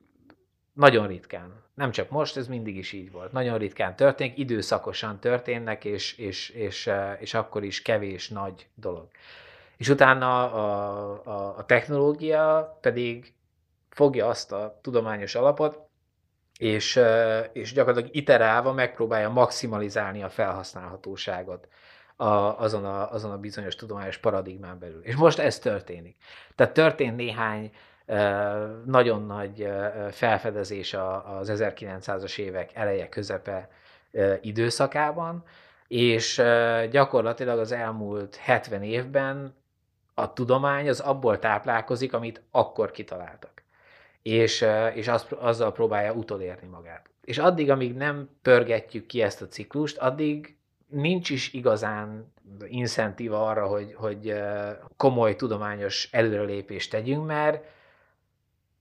nagyon ritkán. Nem csak most, ez mindig is így volt. Nagyon ritkán történik, időszakosan történnek, és, és, és, és akkor is kevés nagy dolog. És utána a, a, a technológia pedig fogja azt a tudományos alapot, és, és gyakorlatilag iterálva megpróbálja maximalizálni a felhasználhatóságot a, azon, a, azon a bizonyos tudományos paradigmán belül. És most ez történik. Tehát történt néhány nagyon nagy felfedezés az 1900-as évek eleje, közepe időszakában, és gyakorlatilag az elmúlt 70 évben a tudomány az abból táplálkozik, amit akkor kitaláltak. És, és az, azzal próbálja utolérni magát. És addig, amíg nem pörgetjük ki ezt a ciklust, addig nincs is igazán incentíva arra, hogy, hogy komoly tudományos előrelépést tegyünk, mert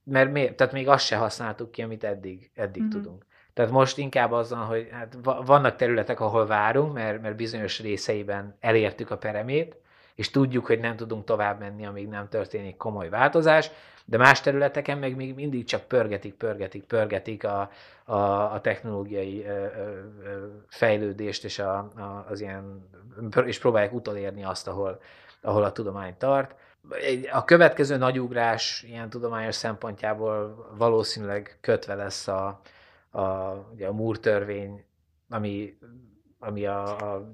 mert még, tehát még azt se használtuk ki, amit eddig, eddig mm-hmm. tudunk. Tehát most inkább azon, hogy hát vannak területek, ahol várunk, mert, mert bizonyos részeiben elértük a peremét, és tudjuk, hogy nem tudunk tovább menni, amíg nem történik komoly változás, de más területeken meg még mindig csak pörgetik, pörgetik, pörgetik a, a, a technológiai ö, ö, fejlődést, és, a, a, az ilyen, és próbálják utolérni azt, ahol, ahol a tudomány tart a következő nagyugrás ilyen tudományos szempontjából valószínűleg kötve lesz a, a, ugye a Moore törvény, ami, ami a, a,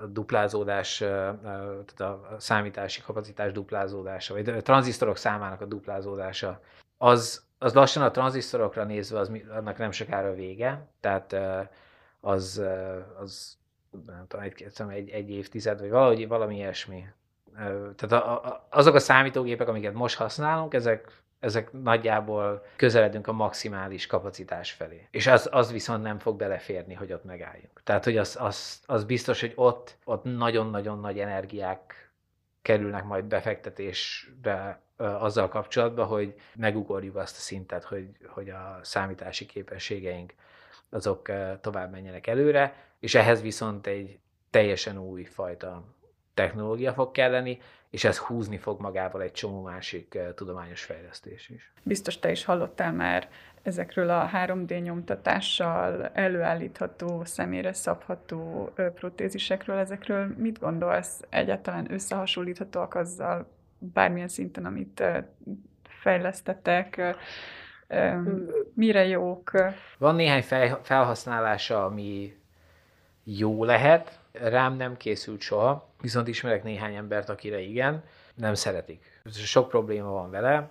a duplázódás, tehát a számítási kapacitás duplázódása, vagy a tranzisztorok számának a duplázódása, az, az lassan a tranzisztorokra nézve, az, annak nem sokára vége, tehát az, az nem tudom, egy, egy, egy évtized, vagy valahogy valami ilyesmi tehát a, a, azok a számítógépek, amiket most használunk, ezek, ezek nagyjából közeledünk a maximális kapacitás felé. És az, az viszont nem fog beleférni, hogy ott megálljunk. Tehát, hogy az, az, az biztos, hogy ott, ott nagyon-nagyon nagy energiák kerülnek majd befektetésbe azzal kapcsolatban, hogy megugorjuk azt a szintet, hogy, hogy a számítási képességeink azok tovább menjenek előre, és ehhez viszont egy teljesen új fajta technológia fog kelleni, és ez húzni fog magával egy csomó másik uh, tudományos fejlesztés is. Biztos te is hallottál már ezekről a 3D nyomtatással előállítható, személyre szabható protézisekről. Ezekről mit gondolsz? Egyáltalán összehasonlíthatóak azzal bármilyen szinten, amit fejlesztettek? Mire jók? Van néhány felhasználása, ami jó lehet, Rám nem készült soha, viszont ismerek néhány embert, akire igen, nem szeretik. Sok probléma van vele.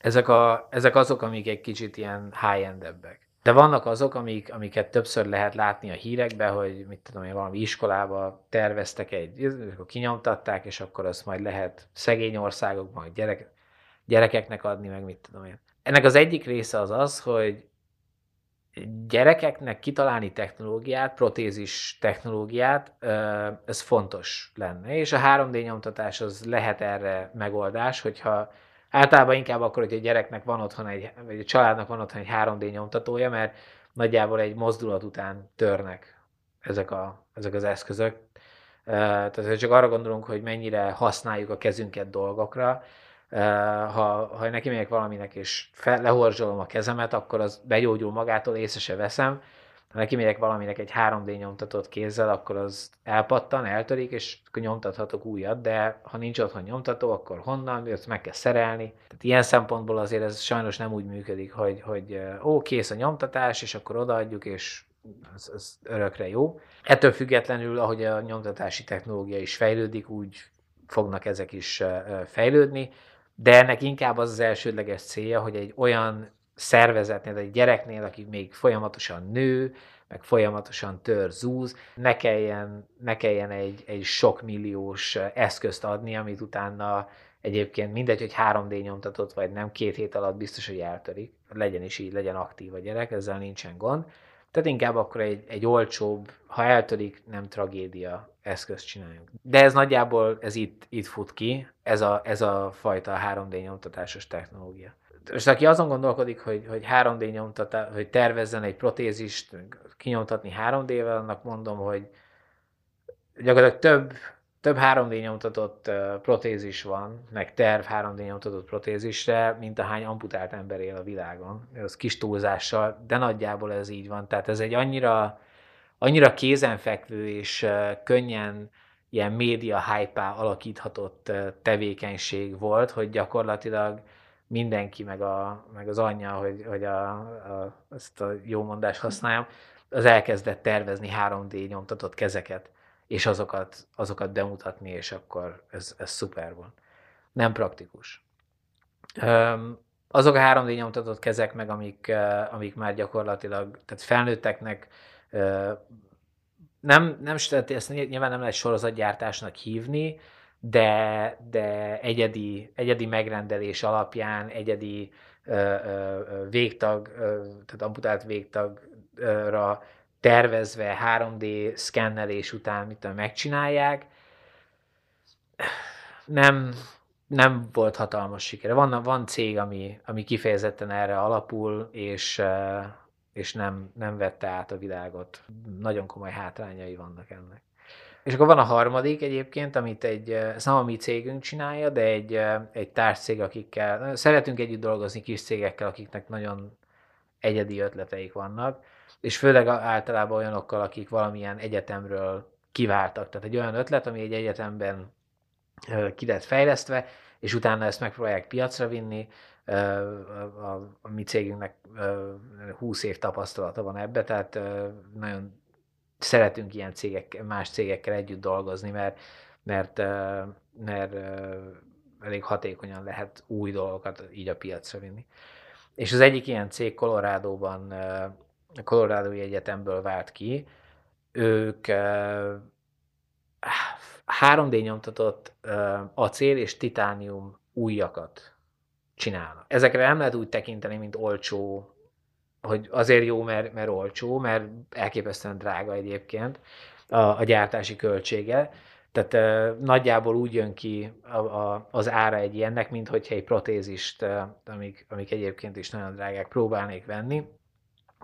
Ezek, a, ezek azok, amik egy kicsit ilyen high-endebbek. De vannak azok, amik, amiket többször lehet látni a hírekben, hogy mit tudom én, valami iskolába terveztek egy, akkor kinyomtatták, és akkor azt majd lehet szegény országokban gyerek, gyerekeknek adni, meg mit tudom én. Ennek az egyik része az az, hogy gyerekeknek kitalálni technológiát, protézis technológiát, ez fontos lenne. És a 3D nyomtatás az lehet erre megoldás, hogyha általában inkább akkor, hogy a gyereknek van otthon egy, vagy a családnak van otthon egy 3D nyomtatója, mert nagyjából egy mozdulat után törnek ezek, a, ezek az eszközök. Tehát csak arra gondolunk, hogy mennyire használjuk a kezünket dolgokra, ha, ha neki megyek valaminek, és fel, lehorzsolom a kezemet, akkor az begyógyul magától, észre se veszem. Ha neki megyek valaminek egy 3D nyomtatott kézzel, akkor az elpattan, eltörik, és akkor nyomtathatok újat, de ha nincs otthon nyomtató, akkor honnan, ezt meg kell szerelni. Tehát ilyen szempontból azért ez sajnos nem úgy működik, hogy, hogy ó, kész a nyomtatás, és akkor odaadjuk, és az, az örökre jó. Ettől függetlenül, ahogy a nyomtatási technológia is fejlődik, úgy fognak ezek is fejlődni, de ennek inkább az az elsődleges célja, hogy egy olyan szervezetnél, egy gyereknél, aki még folyamatosan nő, meg folyamatosan tör, zúz, ne kelljen, ne kelljen egy, egy sok milliós eszközt adni, amit utána egyébként mindegy, hogy 3D nyomtatott vagy nem, két hét alatt biztos, hogy eltörik. Legyen is így, legyen aktív a gyerek, ezzel nincsen gond. Tehát inkább akkor egy, egy olcsóbb, ha eltörik, nem tragédia eszközt csináljunk. De ez nagyjából ez itt, itt fut ki, ez a, ez a fajta 3D nyomtatásos technológia. Most aki azon gondolkodik, hogy, hogy 3D nyomtatás, hogy tervezzen egy protézist kinyomtatni 3D-vel, annak mondom, hogy gyakorlatilag több több 3D nyomtatott protézis van, meg terv 3D nyomtatott protézisre, mint a hány amputált ember él a világon. Ez kis túlzással, de nagyjából ez így van. Tehát ez egy annyira, annyira kézenfekvő és könnyen ilyen média hype alakíthatott tevékenység volt, hogy gyakorlatilag mindenki, meg, a, meg az anyja, hogy, hogy a, a, ezt a jó mondást használjam, az elkezdett tervezni 3D nyomtatott kezeket és azokat, azokat bemutatni, és akkor ez, ez szuper van. Nem praktikus. Azok a 3D nyomtatott kezek meg, amik, amik már gyakorlatilag, tehát felnőtteknek nem, nem, ezt nyilván nem lehet sorozatgyártásnak hívni, de, de egyedi, egyedi megrendelés alapján, egyedi ö, ö, végtag, ö, tehát amputált végtagra tervezve 3D szkennelés után mit tudom, megcsinálják. Nem, nem volt hatalmas sikere. Van, van cég, ami, ami kifejezetten erre alapul, és, és nem, nem vette át a világot. Nagyon komoly hátrányai vannak ennek. És akkor van a harmadik egyébként, amit egy, ez nem a mi cégünk csinálja, de egy, egy társcég, akikkel, szeretünk együtt dolgozni kis cégekkel, akiknek nagyon egyedi ötleteik vannak és főleg általában olyanokkal, akik valamilyen egyetemről kiváltak. Tehát egy olyan ötlet, ami egy egyetemben ki lett fejlesztve, és utána ezt megpróbálják piacra vinni. A, mi cégünknek 20 év tapasztalata van ebbe, tehát nagyon szeretünk ilyen cégek, más cégekkel együtt dolgozni, mert, mert, mert elég hatékonyan lehet új dolgokat így a piacra vinni. És az egyik ilyen cég Colorado-ban a Colorado Egyetemből vált ki, ők 3D nyomtatott acél és titánium újakat csinálnak. Ezekre nem lehet úgy tekinteni, mint olcsó, hogy azért jó, mert, mert olcsó, mert elképesztően drága egyébként a, a gyártási költsége. Tehát uh, nagyjából úgy jön ki a, a, az ára egy ilyennek, mint hogyha egy protézist, uh, amik, amik egyébként is nagyon drágák, próbálnék venni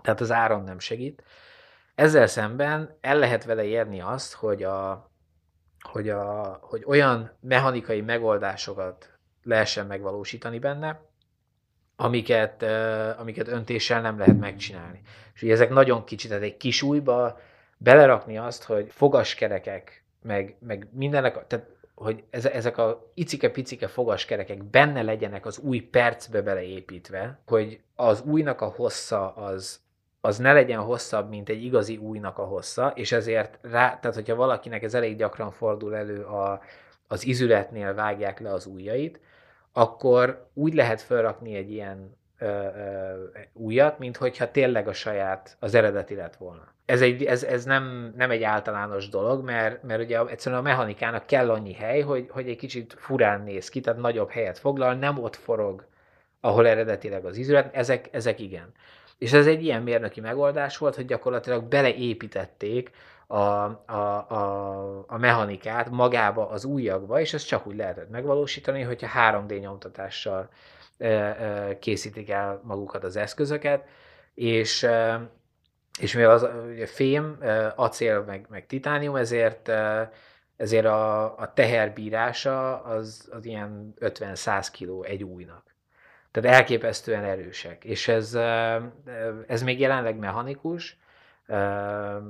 tehát az áron nem segít. Ezzel szemben el lehet vele érni azt, hogy, a, hogy, a, hogy olyan mechanikai megoldásokat lehessen megvalósítani benne, amiket, amiket öntéssel nem lehet megcsinálni. És ugye ezek nagyon kicsit, tehát egy kis újba belerakni azt, hogy fogaskerekek, meg, meg mindenek, tehát hogy ezek a icike-picike fogaskerekek benne legyenek az új percbe beleépítve, hogy az újnak a hossza az, az ne legyen hosszabb, mint egy igazi újnak a hossza, és ezért rá, tehát hogyha valakinek ez elég gyakran fordul elő, a, az izületnél vágják le az ujjait, akkor úgy lehet felrakni egy ilyen ö, ö, újat, mint hogyha tényleg a saját, az eredeti lett volna. Ez, egy, ez, ez nem, nem egy általános dolog, mert, mert ugye egyszerűen a mechanikának kell annyi hely, hogy, hogy egy kicsit furán néz ki, tehát nagyobb helyet foglal, nem ott forog, ahol eredetileg az izület, ezek, ezek igen. És ez egy ilyen mérnöki megoldás volt, hogy gyakorlatilag beleépítették a, a, a, a mechanikát magába az újakba, és ezt csak úgy lehetett megvalósítani, hogyha 3D nyomtatással készítik el magukat az eszközöket, és, és mivel az ugye fém, acél, meg, meg titánium, ezért ezért a, a teherbírása az, az ilyen 50-100 kg egy újnak. Tehát elképesztően erősek. És ez, ez még jelenleg mechanikus,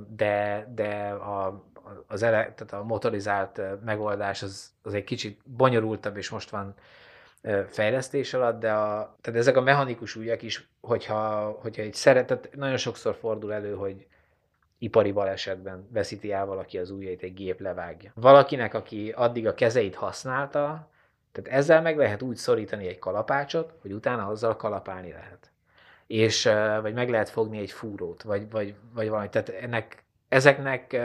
de, de a, az ele, tehát a motorizált megoldás az, az egy kicsit bonyolultabb, és most van fejlesztés alatt, de a, tehát ezek a mechanikus ujjak is, hogyha, hogyha egy szeret, tehát nagyon sokszor fordul elő, hogy, ipari balesetben veszíti el valaki az ujjait, egy gép levágja. Valakinek, aki addig a kezeit használta, tehát ezzel meg lehet úgy szorítani egy kalapácsot, hogy utána azzal kalapálni lehet. És, vagy meg lehet fogni egy fúrót, vagy, vagy, vagy valami. Tehát ennek, ezeknek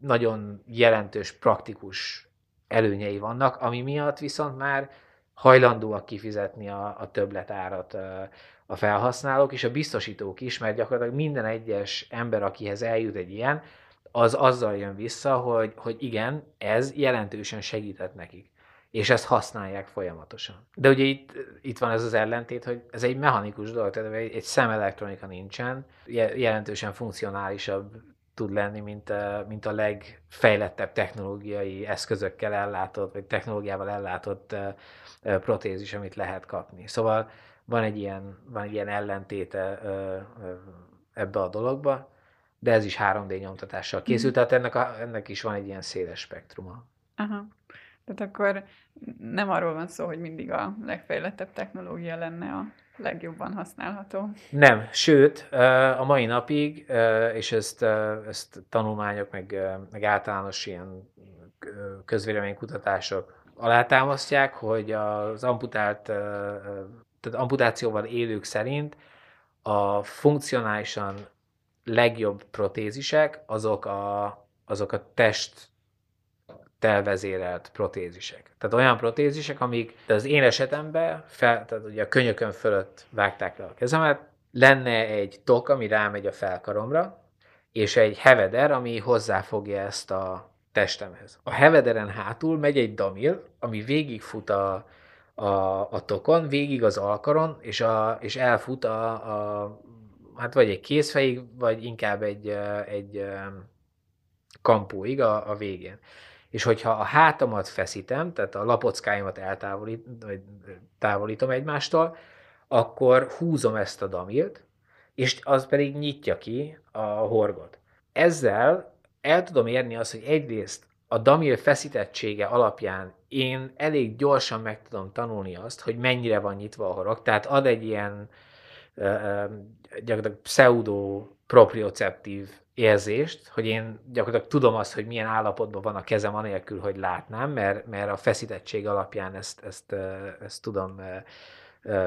nagyon jelentős, praktikus előnyei vannak, ami miatt viszont már hajlandóak kifizetni a, a többletárat a felhasználók és a biztosítók is, mert gyakorlatilag minden egyes ember, akihez eljut egy ilyen, az azzal jön vissza, hogy, hogy igen, ez jelentősen segített nekik. És ezt használják folyamatosan. De ugye itt, itt van ez az ellentét, hogy ez egy mechanikus dolog, tehát egy, egy szemelektronika nincsen, jelentősen funkcionálisabb tud lenni, mint a, mint a legfejlettebb technológiai eszközökkel ellátott, vagy technológiával ellátott protézis, amit lehet kapni. Szóval van egy ilyen, van egy ilyen ellentéte ebbe a dologba, de ez is 3D nyomtatással készült, mm. tehát ennek, a, ennek is van egy ilyen széles spektruma. Aha. Tehát akkor nem arról van szó, hogy mindig a legfejlettebb technológia lenne a legjobban használható. Nem, sőt, a mai napig, és ezt, ezt tanulmányok, meg, meg általános ilyen közvéleménykutatások alátámasztják, hogy az amputált, tehát amputációval élők szerint a funkcionálisan legjobb protézisek azok a, azok a test telvezérelt protézisek. Tehát olyan protézisek, amik az én esetemben, fel, tehát ugye a könyökön fölött vágták le a kezemet, lenne egy tok, ami rámegy a felkaromra, és egy heveder, ami hozzáfogja ezt a testemhez. A hevederen hátul megy egy damil, ami végigfut a, a, a tokon, végig az alkaron, és, a, és elfut a, a, hát vagy egy kézfejig, vagy inkább egy, egy kampóig a, a végén. És hogyha a hátamat feszítem, tehát a lapockáimat eltávolít, vagy távolítom egymástól, akkor húzom ezt a damilt, és az pedig nyitja ki a horgot. Ezzel el tudom érni azt, hogy egyrészt a damil feszítettsége alapján én elég gyorsan meg tudom tanulni azt, hogy mennyire van nyitva a horog, tehát ad egy ilyen gyakorlatilag pseudo proprioceptív érzést, hogy én gyakorlatilag tudom azt, hogy milyen állapotban van a kezem anélkül, hogy látnám, mert, mert a feszítettség alapján ezt, ezt, ezt tudom,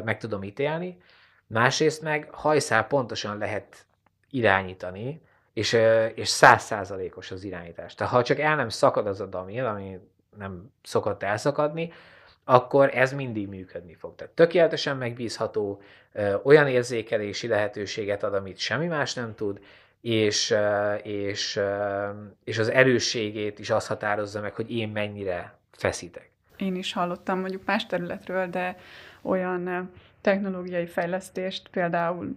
meg tudom ítélni. Másrészt meg hajszál pontosan lehet irányítani, és, és százszázalékos az irányítás. Tehát ha csak el nem szakad az a damil, ami nem szokott elszakadni, akkor ez mindig működni fog. Tehát tökéletesen megbízható, olyan érzékelési lehetőséget ad, amit semmi más nem tud, és, és, és az erősségét is azt határozza meg, hogy én mennyire feszítek. Én is hallottam mondjuk más területről, de olyan technológiai fejlesztést, például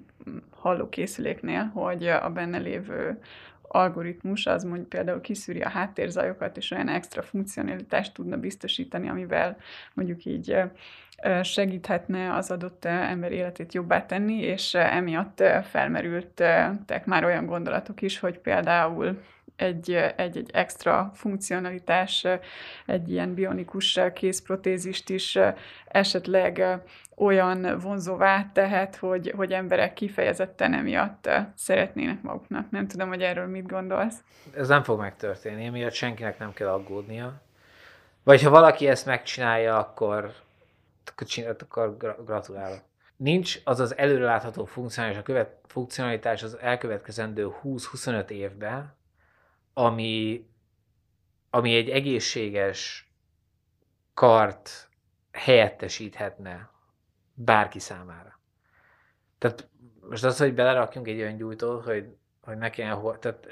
hallókészüléknél, hogy a benne lévő algoritmus az mondjuk például kiszűri a háttérzajokat, és olyan extra funkcionalitást tudna biztosítani, amivel mondjuk így segíthetne az adott ember életét jobbá tenni, és emiatt felmerültek már olyan gondolatok is, hogy például egy, egy, egy extra funkcionalitás, egy ilyen bionikus kézprotézist is esetleg olyan vonzóvá tehet, hogy, hogy emberek kifejezetten emiatt szeretnének maguknak. Nem tudom, hogy erről mit gondolsz. Ez nem fog megtörténni, emiatt senkinek nem kell aggódnia. Vagy ha valaki ezt megcsinálja, akkor, akkor gratulálok. Nincs az az előrelátható funkcionalitás, a követ, funkcionalitás az elkövetkezendő 20-25 évben, ami, ami egy egészséges kart helyettesíthetne bárki számára. Tehát most az, hogy belerakjunk egy öngyújtót, hogy, hogy ne kelljen, tehát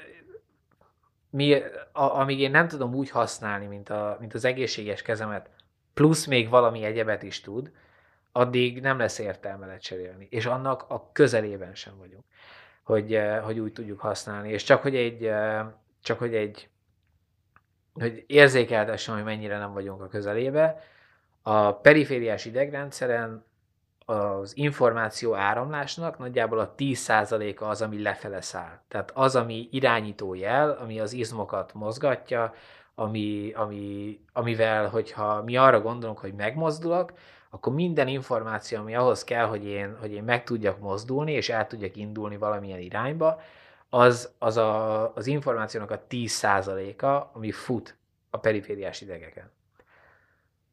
mi, a, amíg én nem tudom úgy használni, mint, a, mint az egészséges kezemet, plusz még valami egyebet is tud, addig nem lesz értelme lecserélni. És annak a közelében sem vagyunk, hogy, eh, hogy úgy tudjuk használni. És csak hogy egy, eh, csak hogy egy hogy érzékeltessem, hogy mennyire nem vagyunk a közelébe, a perifériás idegrendszeren az információ áramlásnak nagyjából a 10%-a az, ami lefele száll. Tehát az, ami irányító jel, ami az izmokat mozgatja, ami, ami, amivel, hogyha mi arra gondolunk, hogy megmozdulok, akkor minden információ, ami ahhoz kell, hogy én, hogy én meg tudjak mozdulni, és el tudjak indulni valamilyen irányba, az, az a, az információnak a 10%-a, ami fut a perifériás idegeken.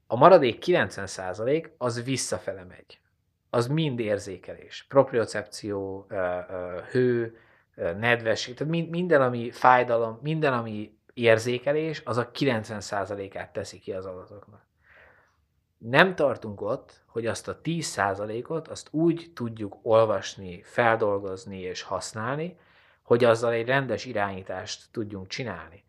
A maradék 90% az visszafele megy. Az mind érzékelés. Propriocepció, hő, nedvesség, tehát minden, ami fájdalom, minden, ami érzékelés, az a 90%-át teszi ki az adatoknak. Nem tartunk ott, hogy azt a 10%-ot azt úgy tudjuk olvasni, feldolgozni és használni, hogy azzal egy rendes irányítást tudjunk csinálni.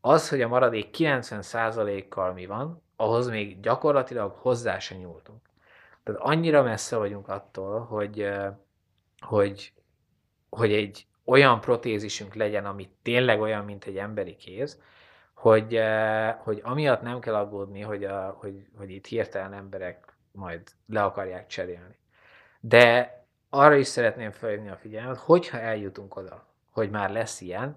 Az, hogy a maradék 90%-kal mi van, ahhoz még gyakorlatilag hozzá se nyúltunk. Tehát annyira messze vagyunk attól, hogy, hogy, hogy egy olyan protézisünk legyen, ami tényleg olyan, mint egy emberi kéz, hogy, hogy amiatt nem kell aggódni, hogy, a, hogy, hogy itt hirtelen emberek majd le akarják cserélni. De arra is szeretném felhívni a figyelmet, hogyha eljutunk oda, hogy már lesz ilyen,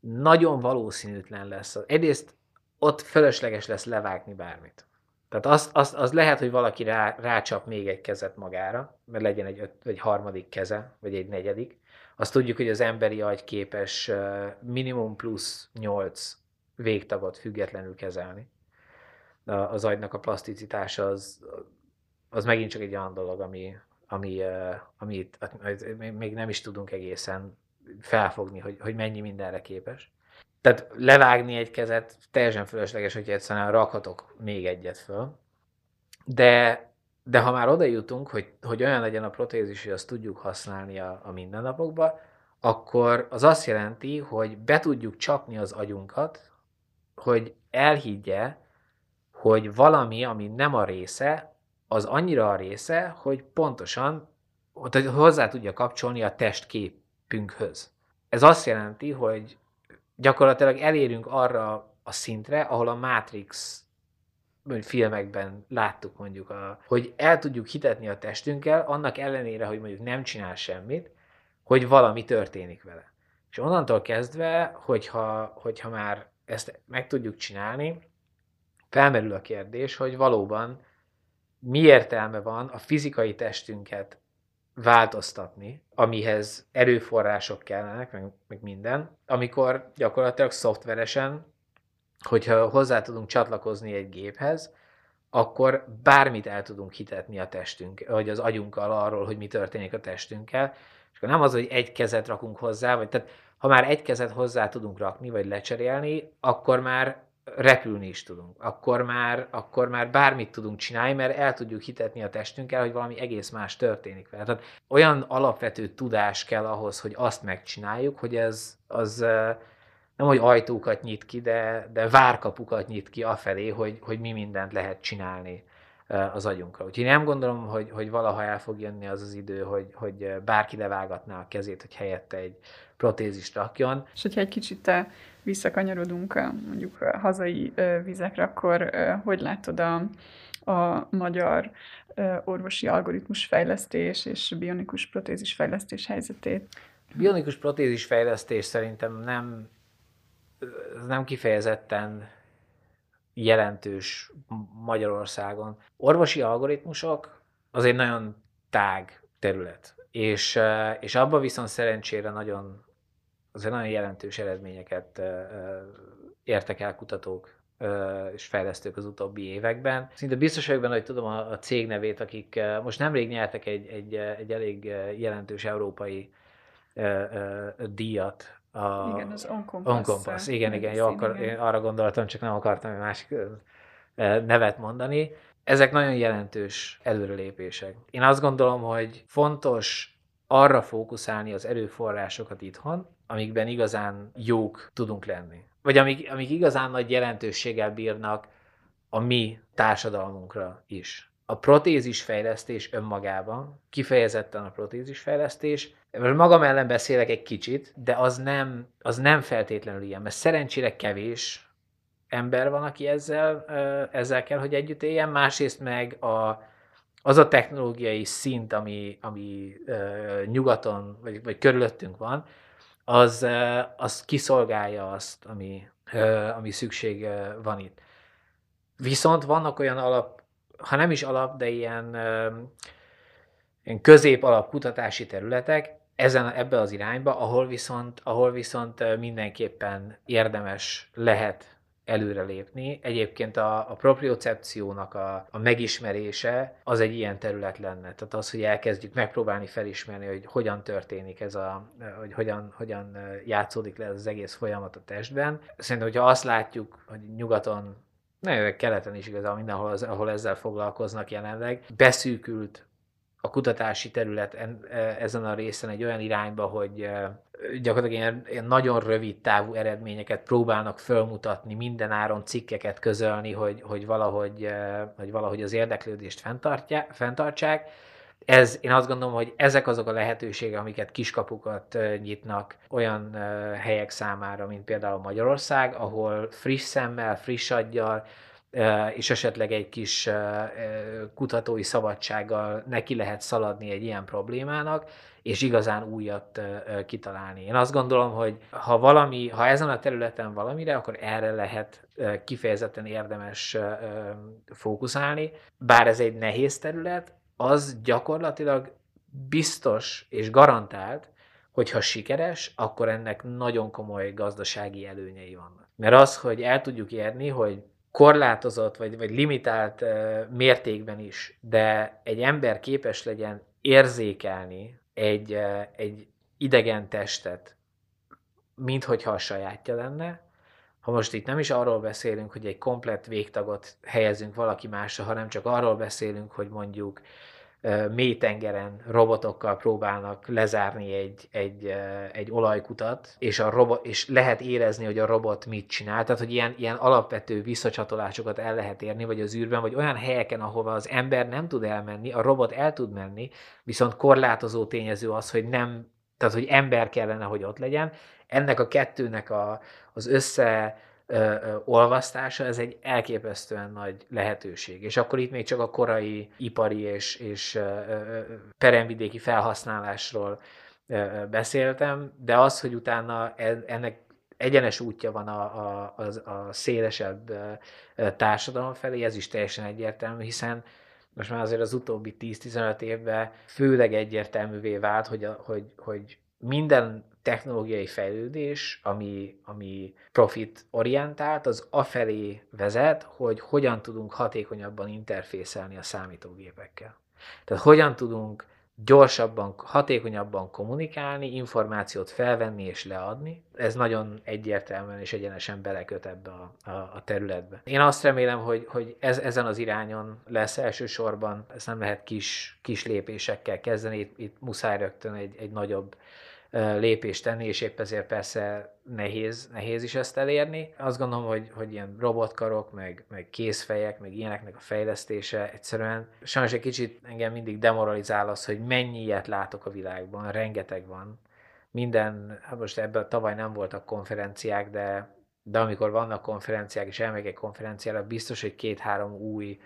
nagyon valószínűtlen lesz. Egyrészt ott fölösleges lesz levágni bármit. Tehát az, az, az lehet, hogy valaki rá, rácsap még egy kezet magára, mert legyen egy, öt, egy harmadik keze, vagy egy negyedik. Azt tudjuk, hogy az emberi agy képes minimum plusz 8 végtagot függetlenül kezelni. Az agynak a plaszticitása az, az megint csak egy olyan dolog, ami, ami, amit még nem is tudunk egészen felfogni, hogy, hogy mennyi mindenre képes. Tehát levágni egy kezet teljesen fölösleges, hogy egyszerűen rakhatok még egyet föl. De, de ha már oda jutunk, hogy, hogy olyan legyen a protézis, hogy azt tudjuk használni a, a mindennapokban, akkor az azt jelenti, hogy be tudjuk csapni az agyunkat, hogy elhiggye, hogy valami, ami nem a része, az annyira a része, hogy pontosan hogy hozzá tudja kapcsolni a testképünkhöz. Ez azt jelenti, hogy gyakorlatilag elérünk arra a szintre, ahol a Matrix filmekben láttuk mondjuk, a, hogy el tudjuk hitetni a testünkkel, annak ellenére, hogy mondjuk nem csinál semmit, hogy valami történik vele. És onnantól kezdve, hogyha, hogyha már ezt meg tudjuk csinálni, felmerül a kérdés, hogy valóban mi értelme van a fizikai testünket változtatni, amihez erőforrások kellenek, meg, meg minden, amikor gyakorlatilag szoftveresen, hogyha hozzá tudunk csatlakozni egy géphez, akkor bármit el tudunk hitetni a testünk, vagy az agyunkkal arról, hogy mi történik a testünkkel, és akkor nem az, hogy egy kezet rakunk hozzá, vagy tehát ha már egy kezet hozzá tudunk rakni, vagy lecserélni, akkor már repülni is tudunk. Akkor már, akkor már bármit tudunk csinálni, mert el tudjuk hitetni a testünkkel, hogy valami egész más történik vele. Tehát olyan alapvető tudás kell ahhoz, hogy azt megcsináljuk, hogy ez az nem, hogy ajtókat nyit ki, de, de várkapukat nyit ki afelé, hogy, hogy mi mindent lehet csinálni az agyunkkal. Úgyhogy nem gondolom, hogy, hogy valaha el fog jönni az az idő, hogy, hogy bárki levágatná a kezét, hogy helyette egy protézist rakjon. És hogyha egy kicsit visszakanyarodunk mondjuk a hazai vizekre, akkor hogy látod a, a magyar orvosi algoritmus fejlesztés és bionikus protézis fejlesztés helyzetét? Bionikus protézis fejlesztés szerintem nem, nem kifejezetten jelentős Magyarországon. Orvosi algoritmusok az egy nagyon tág terület, és, és abban viszont szerencsére nagyon azért nagyon jelentős eredményeket értek el kutatók és fejlesztők az utóbbi években. Szinte biztos vagyok benne, hogy tudom a, a cég nevét, akik most nemrég nyertek egy, egy, egy elég jelentős európai díjat. A, igen, az Oncompass. Oncompass, igen, igen, jó, akkor én arra gondoltam, csak nem akartam egy másik nevet mondani. Ezek nagyon jelentős előrelépések. Én azt gondolom, hogy fontos arra fókuszálni az erőforrásokat itthon, amikben igazán jók tudunk lenni. Vagy amik, amik igazán nagy jelentőséggel bírnak a mi társadalmunkra is. A protézis fejlesztés önmagában, kifejezetten a protézis fejlesztés, most magam ellen beszélek egy kicsit, de az nem, az nem feltétlenül ilyen, mert szerencsére kevés ember van, aki ezzel, ezzel kell, hogy együtt éljen, másrészt meg a, az a technológiai szint, ami, ami nyugaton, vagy, vagy körülöttünk van, az, az kiszolgálja azt, ami, ami szükség van itt. Viszont vannak olyan alap, ha nem is alap, de ilyen, ilyen közép-alap kutatási területek, ezen, ebbe az irányba, ahol viszont, ahol viszont mindenképpen érdemes lehet előrelépni. Egyébként a, a propriocepciónak a, a megismerése az egy ilyen terület lenne. Tehát az, hogy elkezdjük megpróbálni felismerni, hogy hogyan történik ez a, hogy hogyan, hogyan játszódik le ez az egész folyamat a testben. Szerintem, hogyha azt látjuk, hogy nyugaton, nagyon keleten is igazából mindenhol, az, ahol ezzel foglalkoznak jelenleg, beszűkült a kutatási terület e, ezen a részen egy olyan irányba, hogy e, gyakorlatilag ilyen, ilyen nagyon rövid távú eredményeket próbálnak fölmutatni, minden áron cikkeket közölni, hogy, hogy, valahogy, e, hogy valahogy az érdeklődést fenntartsák. Ez, én azt gondolom, hogy ezek azok a lehetőségek, amiket kiskapukat nyitnak olyan helyek számára, mint például Magyarország, ahol friss szemmel, friss aggyal, és esetleg egy kis kutatói szabadsággal neki lehet szaladni egy ilyen problémának, és igazán újat kitalálni. Én azt gondolom, hogy ha valami, ha ezen a területen valamire, akkor erre lehet kifejezetten érdemes fókuszálni, bár ez egy nehéz terület, az gyakorlatilag biztos és garantált, hogy ha sikeres, akkor ennek nagyon komoly gazdasági előnyei vannak. Mert az, hogy el tudjuk érni, hogy korlátozott vagy, vagy limitált mértékben is, de egy ember képes legyen érzékelni egy, egy idegen testet, minthogyha a sajátja lenne, ha most itt nem is arról beszélünk, hogy egy komplett végtagot helyezünk valaki másra, hanem csak arról beszélünk, hogy mondjuk mélytengeren robotokkal próbálnak lezárni egy, egy, egy olajkutat, és, a robot, és lehet érezni, hogy a robot mit csinál. Tehát, hogy ilyen, ilyen alapvető visszacsatolásokat el lehet érni, vagy az űrben, vagy olyan helyeken, ahova az ember nem tud elmenni, a robot el tud menni, viszont korlátozó tényező az, hogy nem, tehát, hogy ember kellene, hogy ott legyen. Ennek a kettőnek a, az össze olvasztása, ez egy elképesztően nagy lehetőség. És akkor itt még csak a korai ipari és, és peremvidéki felhasználásról beszéltem, de az, hogy utána ennek egyenes útja van a, a, a, a szélesebb társadalom felé, ez is teljesen egyértelmű, hiszen most már azért az utóbbi 10-15 évben főleg egyértelművé vált, hogy, hogy, hogy minden technológiai fejlődés, ami, ami profit orientált, az afelé vezet, hogy hogyan tudunk hatékonyabban interfészelni a számítógépekkel. Tehát hogyan tudunk gyorsabban, hatékonyabban kommunikálni, információt felvenni és leadni. Ez nagyon egyértelműen és egyenesen beleköt ebbe a, a, a területbe. Én azt remélem, hogy, hogy ez, ezen az irányon lesz elsősorban, ezt nem lehet kis, kis lépésekkel kezdeni, itt, itt muszáj rögtön egy, egy nagyobb lépést tenni, és épp ezért persze nehéz, nehéz is ezt elérni. Azt gondolom, hogy, hogy ilyen robotkarok, meg, meg kézfejek, meg ilyeneknek a fejlesztése egyszerűen sajnos egy kicsit engem mindig demoralizál az, hogy mennyi ilyet látok a világban, rengeteg van. Minden, hát most ebben tavaly nem voltak konferenciák, de, de amikor vannak konferenciák, és elmegyek egy konferenciára, biztos, hogy két-három új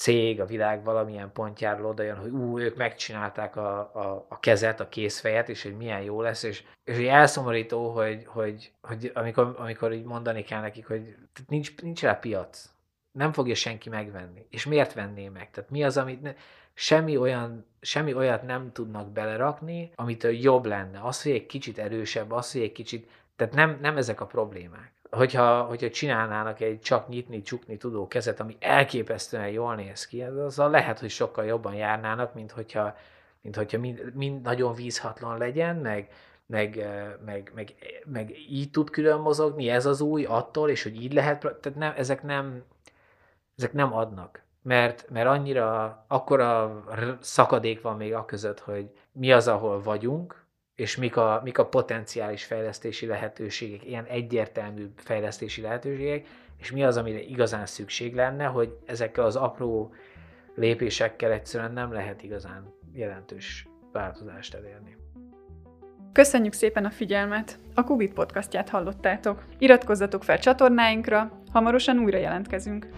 cég a világ valamilyen pontjáról oda jön, hogy ú, ők megcsinálták a, a, a kezet, a készfejet, és hogy milyen jó lesz, és, és hogy elszomorító, hogy, hogy, hogy amikor, amikor így mondani kell nekik, hogy nincs, nincs rá piac, nem fogja senki megvenni. És miért venné meg? Tehát mi az, amit ne, semmi, olyan, semmi olyat nem tudnak belerakni, amitől jobb lenne. Az, hogy egy kicsit erősebb, az, hogy egy kicsit, tehát nem, nem ezek a problémák hogyha, hogyha csinálnának egy csak nyitni, csukni tudó kezet, ami elképesztően jól néz ki, azzal lehet, hogy sokkal jobban járnának, mint hogyha, mint hogyha mind, mind nagyon vízhatlan legyen, meg, meg, meg, meg, meg így tud külön mozogni, ez az új attól, és hogy így lehet, tehát nem, ezek nem, ezek nem adnak. Mert, mert annyira, akkora szakadék van még a között, hogy mi az, ahol vagyunk, és mik a, mik a potenciális fejlesztési lehetőségek, ilyen egyértelmű fejlesztési lehetőségek, és mi az, amire igazán szükség lenne, hogy ezekkel az apró lépésekkel egyszerűen nem lehet igazán jelentős változást elérni. Köszönjük szépen a figyelmet! A Kubit podcastját hallottátok. Iratkozzatok fel csatornáinkra, hamarosan újra jelentkezünk.